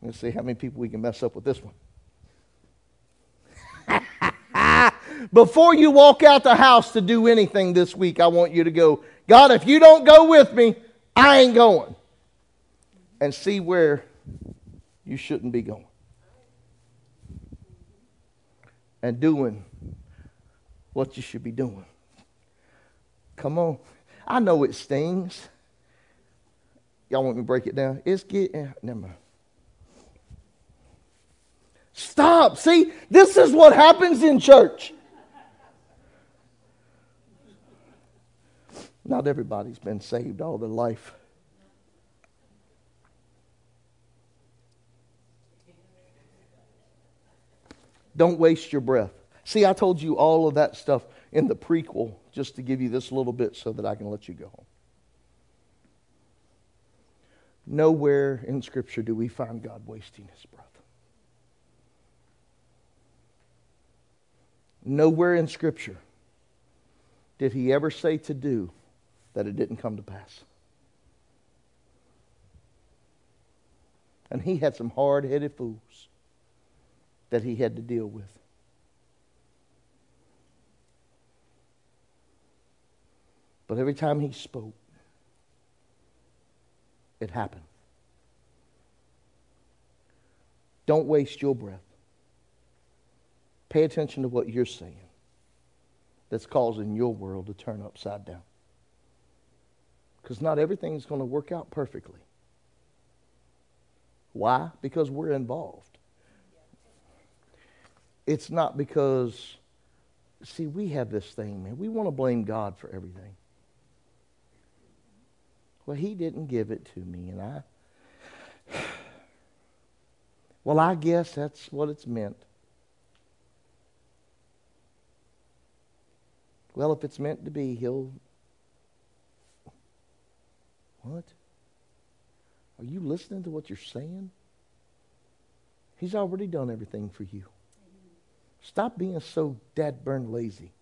Let's see how many people we can mess up with this one. Before you walk out the house to do anything this week, I want you to go, God, if you don't go with me, I ain't going. And see where you shouldn't be going. And doing what you should be doing. Come on. I know it stings. Y'all want me to break it down? It's getting, never mind. Stop. See, this is what happens in church. Not everybody's been saved all their life. Don't waste your breath. See, I told you all of that stuff in the prequel just to give you this little bit so that I can let you go home. Nowhere in Scripture do we find God wasting his breath. Nowhere in Scripture did he ever say to do that it didn't come to pass. And he had some hard headed fools that he had to deal with. But every time he spoke, it happened. Don't waste your breath. Pay attention to what you're saying that's causing your world to turn upside down. Because not everything is going to work out perfectly. Why? Because we're involved. It's not because, see, we have this thing, man. We want to blame God for everything. Well, He didn't give it to me, and I. Well, I guess that's what it's meant. Well, if it's meant to be, He'll what? Are you listening to what you're saying? He's already done everything for you. Stop being so dead burned lazy.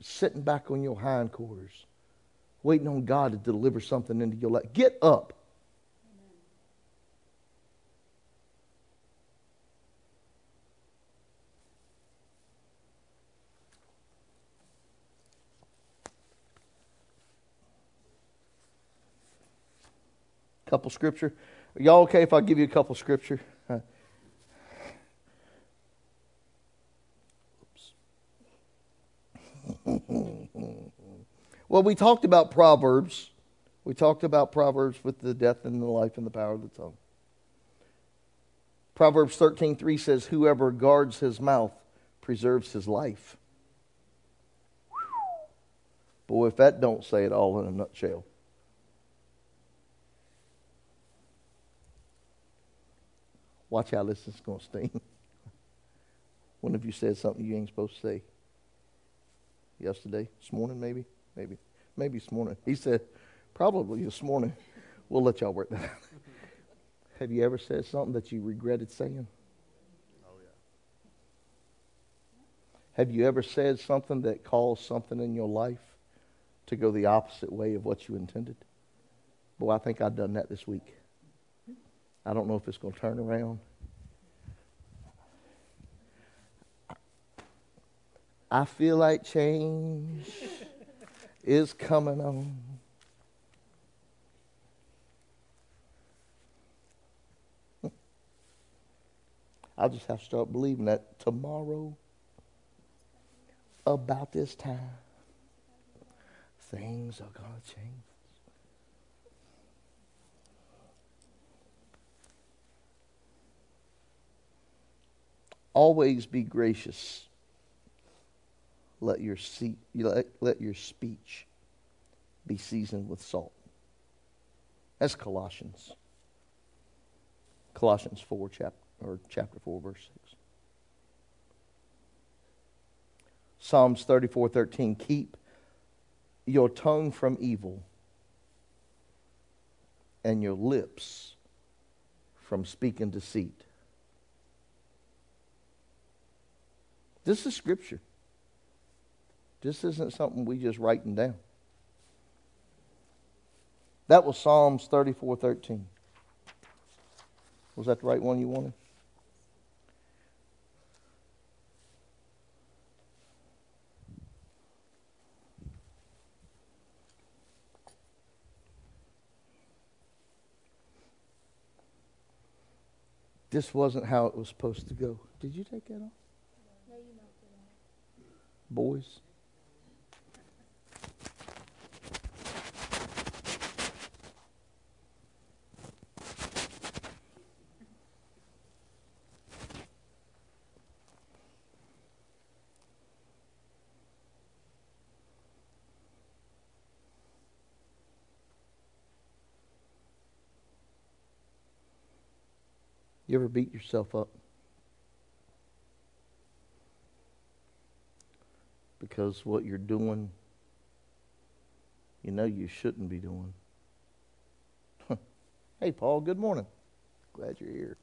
Sitting back on your hindquarters, waiting on God to deliver something into your life. Get up. Couple scripture. Are y'all okay if I give you a couple scripture? well, we talked about Proverbs. We talked about Proverbs with the death and the life and the power of the tongue. Proverbs 13:3 says whoever guards his mouth preserves his life. Boy, if that don't say it all in a nutshell. Watch how this is going to sting. One of you said something you ain't supposed to say? Yesterday? This morning, maybe? Maybe. Maybe this morning. He said, probably this morning. We'll let y'all work that out. have you ever said something that you regretted saying? Oh, yeah. Have you ever said something that caused something in your life to go the opposite way of what you intended? Boy, I think I've done that this week. I don't know if it's going to turn around. I feel like change is coming on. I'll just have to start believing that tomorrow, about this time, things are going to change. Always be gracious let your, see, let, let your speech be seasoned with salt. That's Colossians. Colossians 4, chapter, or chapter 4, verse 6. Psalms 34, 13. Keep your tongue from evil and your lips from speaking deceit. This is scripture. This isn't something we just writing down. That was Psalms 34 13. Was that the right one you wanted? This wasn't how it was supposed to go. Did you take that off? No, you knocked it off. Boys? You ever beat yourself up? Because what you're doing, you know you shouldn't be doing. hey, Paul, good morning. Glad you're here.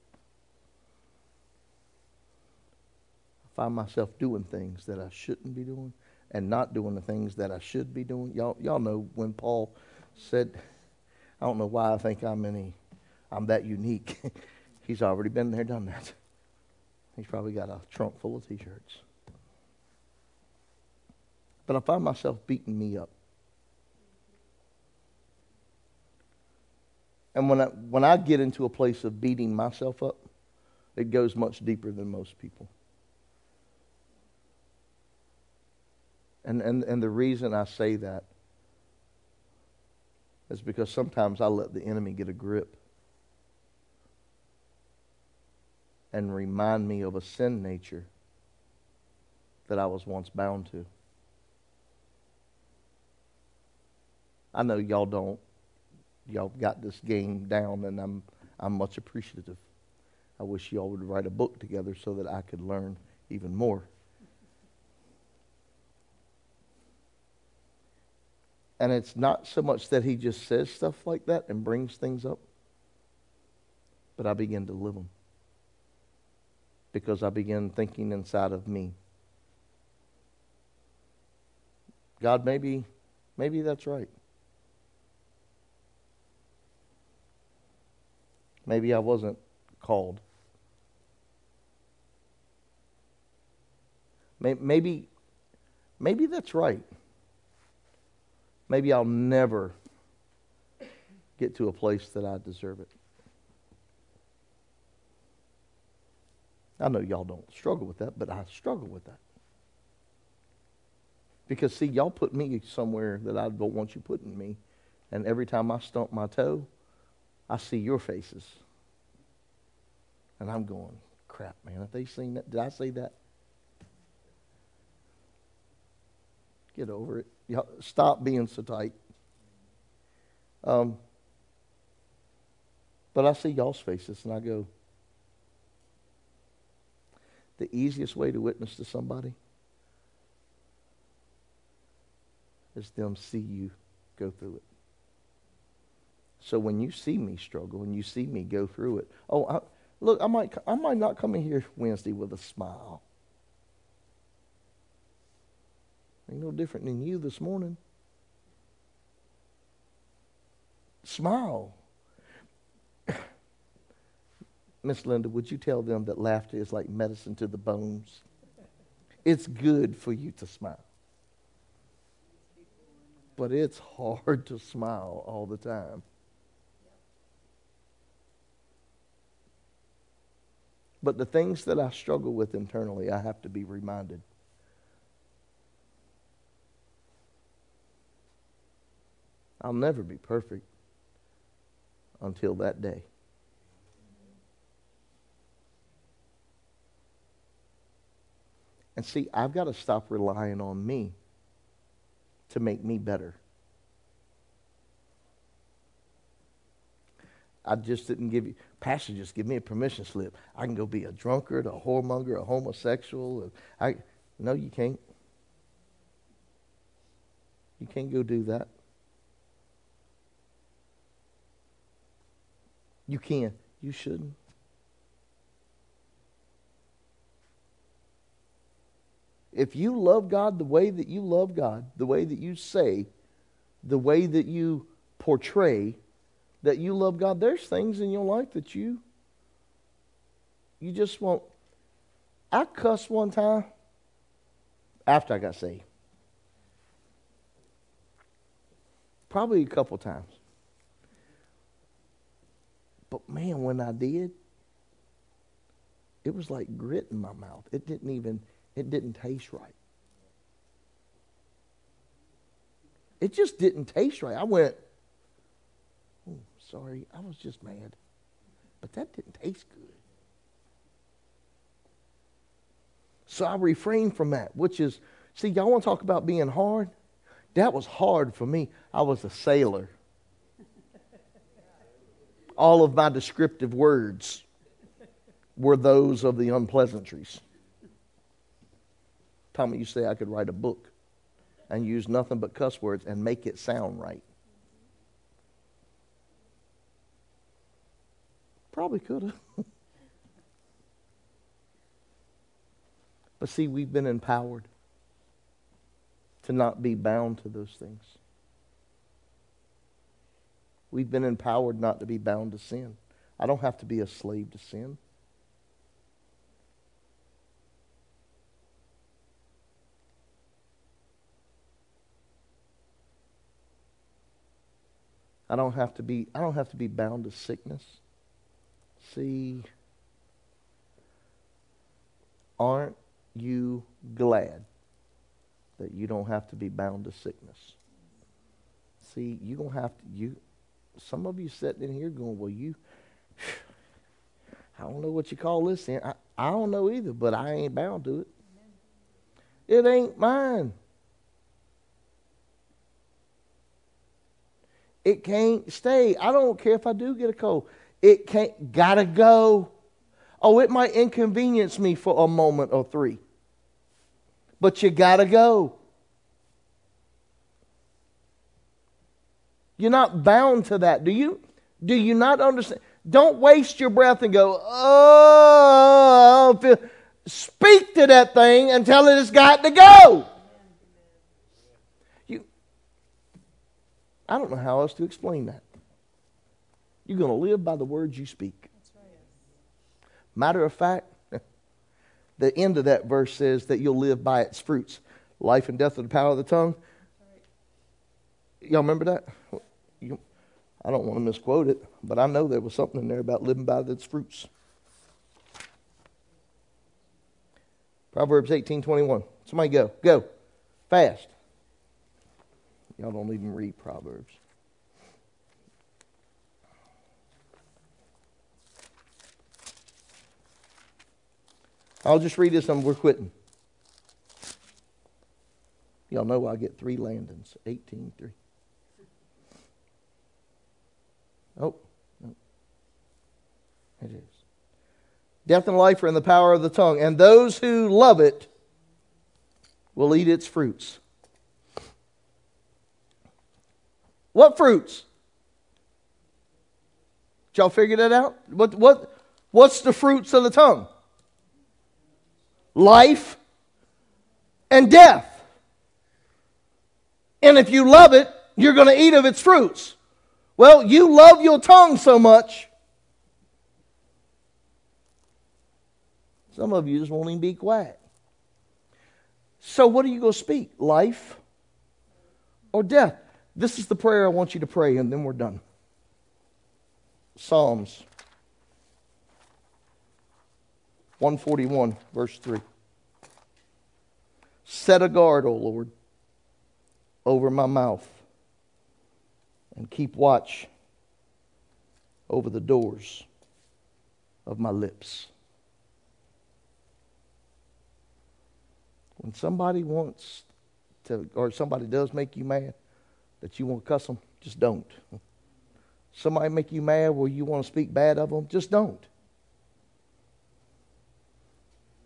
I find myself doing things that I shouldn't be doing and not doing the things that I should be doing. Y'all, y'all know when Paul said, I don't know why I think I'm any, I'm that unique. He's already been there, done that. He's probably got a trunk full of t shirts. But I find myself beating me up. And when I, when I get into a place of beating myself up, it goes much deeper than most people. And, and, and the reason I say that is because sometimes I let the enemy get a grip and remind me of a sin nature that I was once bound to. I know y'all don't. Y'all got this game down, and I'm, I'm much appreciative. I wish y'all would write a book together so that I could learn even more. And it's not so much that he just says stuff like that and brings things up, but I begin to live them because I begin thinking inside of me. God, maybe, maybe that's right. Maybe I wasn't called. Maybe, maybe that's right. Maybe I'll never get to a place that I deserve it. I know y'all don't struggle with that, but I struggle with that. Because, see, y'all put me somewhere that I don't want you putting me. And every time I stump my toe, I see your faces. And I'm going, crap, man, have they seen that? Did I say that? Get over it. Stop being so tight. Um, but I see y'all's faces and I go, the easiest way to witness to somebody is them see you go through it. So when you see me struggle and you see me go through it, oh, I, look, I might, I might not come in here Wednesday with a smile. Ain't no different than you this morning. Smile. Miss Linda, would you tell them that laughter is like medicine to the bones? It's good for you to smile. But it's hard to smile all the time. But the things that I struggle with internally, I have to be reminded. I'll never be perfect until that day. And see, I've got to stop relying on me to make me better. I just didn't give you, Pastor, just give me a permission slip. I can go be a drunkard, a whoremonger, a homosexual. I, no, you can't. You can't go do that. You can. You shouldn't. If you love God the way that you love God, the way that you say, the way that you portray that you love God, there's things in your life that you you just won't. I cussed one time after I got saved. Probably a couple times. But man, when I did, it was like grit in my mouth. It didn't even, it didn't taste right. It just didn't taste right. I went, sorry, I was just mad. But that didn't taste good. So I refrained from that, which is, see, y'all want to talk about being hard? That was hard for me. I was a sailor all of my descriptive words were those of the unpleasantries. Tommy, you say I could write a book and use nothing but cuss words and make it sound right. Probably could have. but see, we've been empowered to not be bound to those things. We've been empowered not to be bound to sin. I don't have to be a slave to sin. I don't have to be I don't have to be bound to sickness. See aren't you glad that you don't have to be bound to sickness? See, you don't have to you some of you sitting in here going, well, you, I don't know what you call this sin. I, I don't know either, but I ain't bound to it. It ain't mine. It can't stay. I don't care if I do get a cold. It can't, gotta go. Oh, it might inconvenience me for a moment or three. But you gotta go. You're not bound to that. Do you? Do you not understand? Don't waste your breath and go, oh, feel. Speak to that thing and tell it it's got to go. You, I don't know how else to explain that. You're going to live by the words you speak. Matter of fact, the end of that verse says that you'll live by its fruits. Life and death are the power of the tongue. Y'all remember that? You, I don't want to misquote it, but I know there was something in there about living by its fruits. Proverbs 18:21. Somebody go. Go. Fast. Y'all don't even read Proverbs. I'll just read this and we're quitting. Y'all know I get three landings. 18 3. Oh, no. It is. Death and life are in the power of the tongue, and those who love it will eat its fruits. What fruits? Did y'all figure that out? What, what, what's the fruits of the tongue? Life and death. And if you love it, you're going to eat of its fruits. Well, you love your tongue so much. Some of you just won't even be quiet. So, what are you going to speak? Life or death? This is the prayer I want you to pray, and then we're done. Psalms 141, verse 3. Set a guard, O Lord, over my mouth, and keep watch over the doors of my lips. When somebody wants to, or somebody does make you mad, that you want to cuss them, just don't. Somebody make you mad where you want to speak bad of them, just don't.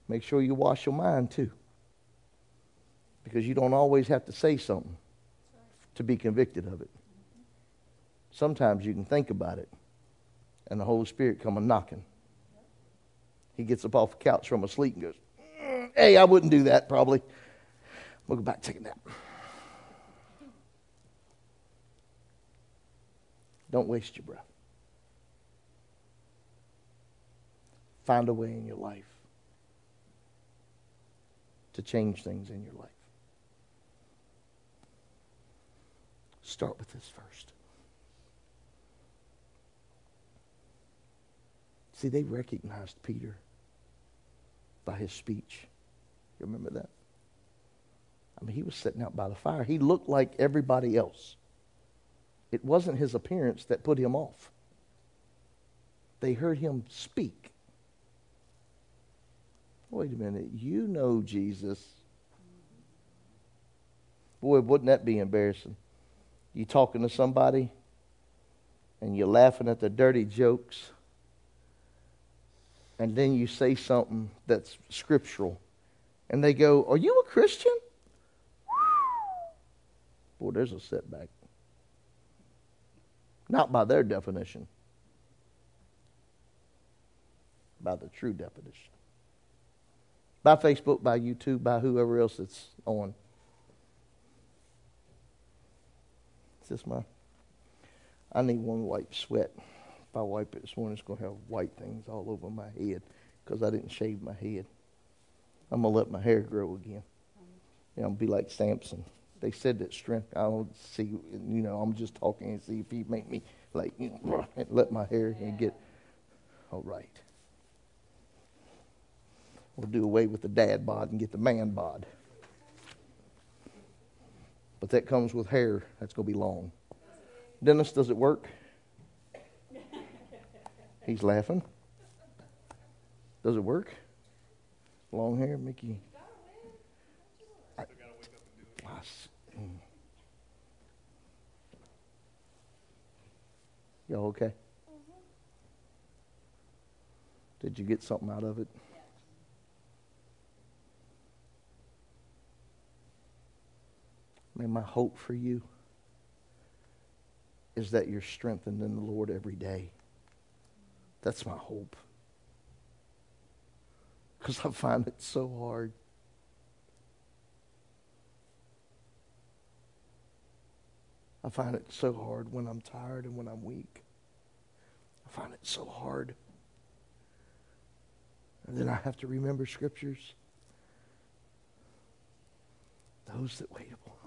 Make sure you wash your mind too. Because you don't always have to say something to be convicted of it. Sometimes you can think about it and the Holy Spirit come a knocking. He gets up off the couch from asleep and goes, mm, Hey, I wouldn't do that probably. We'll go back take a nap. Don't waste your breath. Find a way in your life to change things in your life. Start with this first. See, they recognized Peter by his speech. You remember that? I mean, he was sitting out by the fire. He looked like everybody else. It wasn't his appearance that put him off. They heard him speak. Wait a minute, you know Jesus. Boy, wouldn't that be embarrassing? You talking to somebody and you're laughing at the dirty jokes, and then you say something that's scriptural, and they go, Are you a Christian? Boy, there's a setback. Not by their definition, by the true definition. By Facebook, by YouTube, by whoever else it's on. Is this my? I need one wipe sweat. If I wipe it this morning, it's going to have white things all over my head because I didn't shave my head. I'm going to let my hair grow again. You know, be like Samson they said that strength. I don't see, you know, I'm just talking and see if he make me like, you know, let my hair and get all right. We'll do away with the dad bod and get the man bod. But that comes with hair. That's going to be long. Dennis, does it work? He's laughing. Does it work? Long hair, Mickey. I, Y'all okay? Did you get something out of it? May my hope for you is that you're strengthened in the Lord every day. That's my hope. Because I find it so hard. I find it so hard when I'm tired and when I'm weak. I find it so hard. And then I have to remember scriptures. Those that wait upon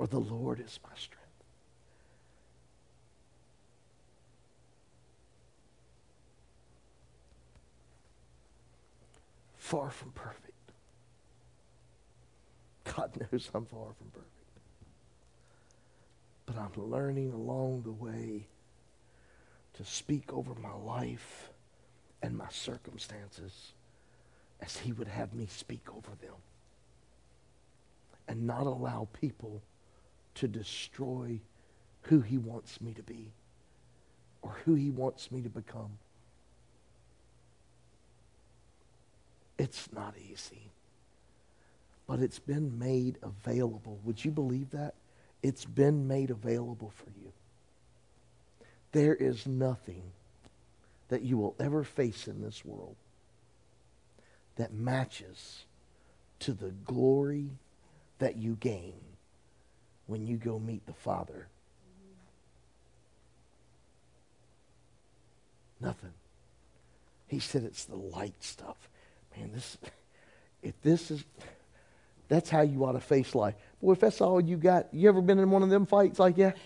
or the Lord is my strength. Far from perfect. God knows I'm far from perfect. But I'm learning along the way to speak over my life and my circumstances as He would have me speak over them. And not allow people to destroy who He wants me to be or who He wants me to become. It's not easy. But it's been made available. Would you believe that? It's been made available for you. There is nothing that you will ever face in this world that matches to the glory that you gain when you go meet the Father. Nothing. He said it's the light stuff. Man, this if this is that's how you ought to face life. Boy, if that's all you got, you ever been in one of them fights like that?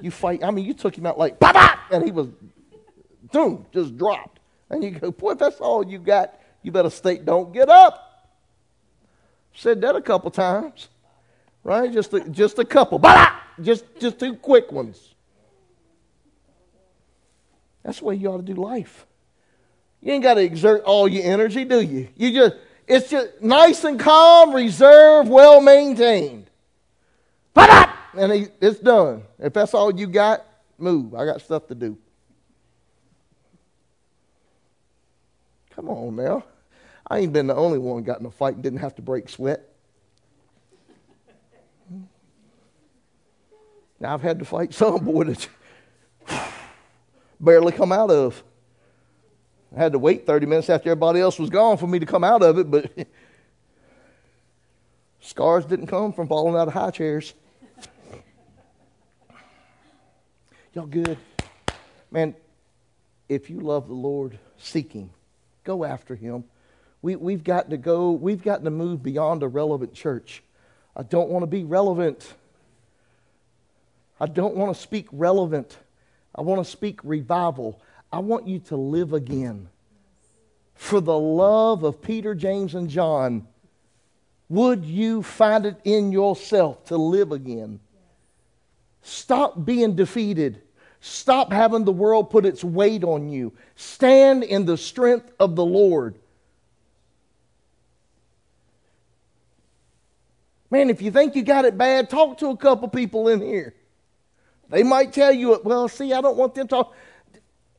You fight, I mean, you took him out like, bop, bop, and he was, boom, just dropped. And you go, boy, if that's all you got, you better stay, don't get up. Said that a couple times, right? Just a, just a couple, bop, just, just two quick ones. That's the way you ought to do life. You ain't got to exert all your energy, do you? You just, it's just nice and calm, reserved, well maintained. And it's done. If that's all you got, move. I got stuff to do. Come on now. I ain't been the only one got in a fight and didn't have to break sweat. Now I've had to fight some boy that barely come out of. I had to wait 30 minutes after everybody else was gone for me to come out of it, but scars didn't come from falling out of high chairs. Y'all good? Man, if you love the Lord, seek Him. Go after Him. We, we've got to go, we've got to move beyond a relevant church. I don't want to be relevant. I don't want to speak relevant. I want to speak revival. I want you to live again. For the love of Peter, James, and John, would you find it in yourself to live again? Stop being defeated. Stop having the world put its weight on you. Stand in the strength of the Lord. Man, if you think you got it bad, talk to a couple people in here. They might tell you, well, see, I don't want them to.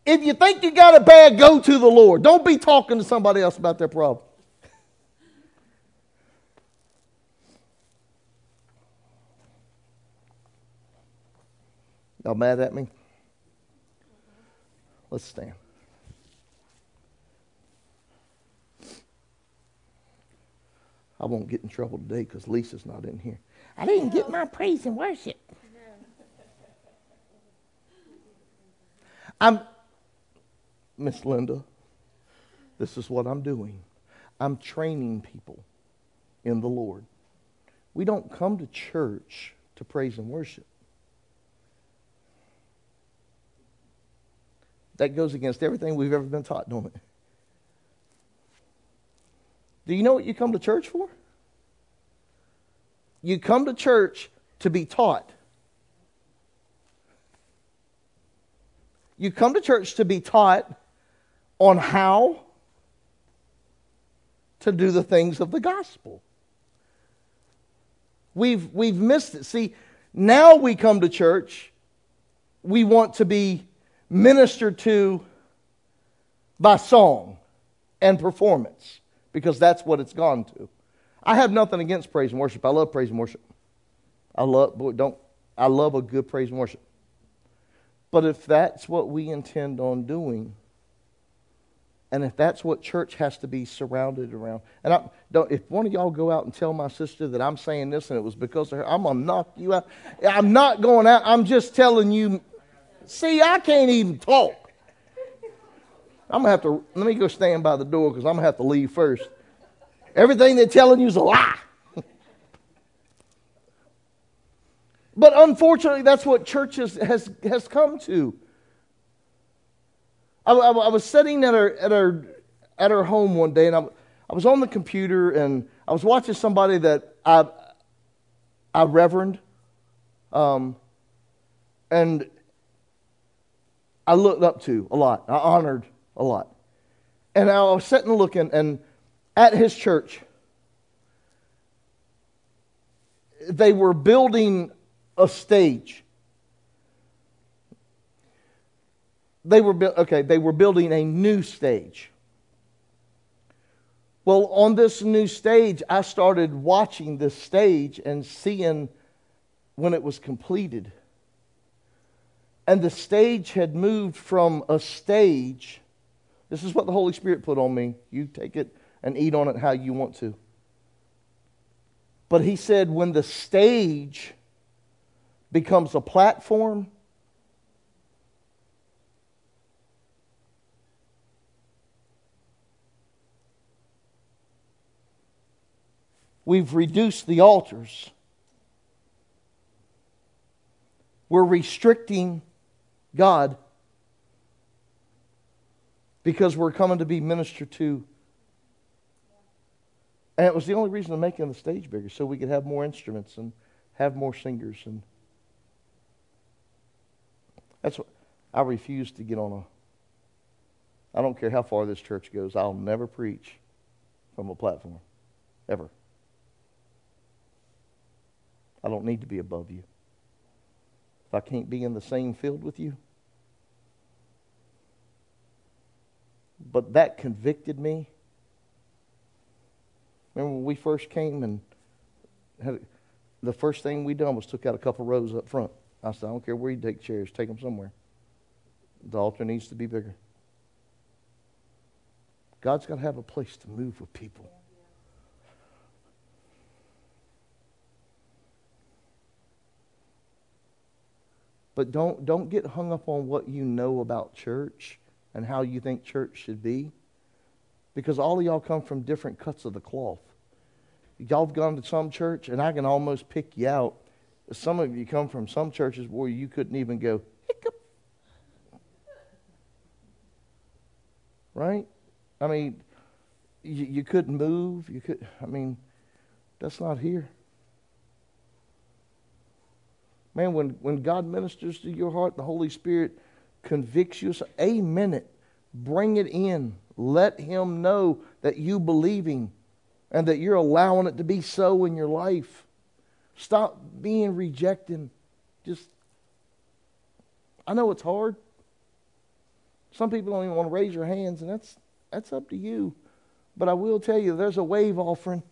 If you think you got it bad, go to the Lord. Don't be talking to somebody else about their problem. Y'all mad at me? Let's stand. I won't get in trouble today because Lisa's not in here. I didn't get my praise and worship. I'm Miss Linda, this is what I'm doing. I'm training people in the Lord. We don't come to church to praise and worship. That goes against everything we've ever been taught, don't it? Do you know what you come to church for? You come to church to be taught. You come to church to be taught on how to do the things of the gospel. We've, we've missed it. See, now we come to church, we want to be ministered to by song and performance because that's what it's gone to. I have nothing against praise and worship. I love praise and worship. I love boy, don't I love a good praise and worship. But if that's what we intend on doing, and if that's what church has to be surrounded around, and I don't, if one of y'all go out and tell my sister that I'm saying this and it was because of her, I'm gonna knock you out. I'm not going out. I'm just telling you. See, I can't even talk. I'm gonna have to. Let me go stand by the door because I'm gonna have to leave first. Everything they're telling you is a lie. But unfortunately, that's what church has, has, come to. I, I, I, was sitting at her, at, her, at her home one day, and I, I was on the computer, and I was watching somebody that I, I reverend, um, and I looked up to a lot. I honored a lot. And I was sitting looking, and at his church, they were building a stage they were okay they were building a new stage Well, on this new stage, I started watching this stage and seeing when it was completed. And the stage had moved from a stage. This is what the Holy Spirit put on me. You take it and eat on it how you want to. But he said, when the stage becomes a platform, we've reduced the altars. We're restricting God because we're coming to be ministered to. And it was the only reason of making the stage bigger, so we could have more instruments and have more singers. And that's what I refuse to get on a. I don't care how far this church goes. I'll never preach from a platform, ever. I don't need to be above you. If I can't be in the same field with you. But that convicted me. Remember when we first came and had, the first thing we done was took out a couple rows up front. I said, I don't care where you take chairs, take them somewhere. The altar needs to be bigger. God's got to have a place to move with people. But don't, don't get hung up on what you know about church and how you think church should be. Because all of y'all come from different cuts of the cloth. Y'all have gone to some church, and I can almost pick you out. Some of you come from some churches where you couldn't even go, hiccup. Right? I mean, you, you couldn't move. You could, I mean, that's not here. Man, when, when God ministers to your heart, the Holy Spirit convicts you. So, it. Bring it in. Let Him know that you believing and that you're allowing it to be so in your life. Stop being rejecting. Just, I know it's hard. Some people don't even want to raise your hands, and that's that's up to you. But I will tell you, there's a wave offering.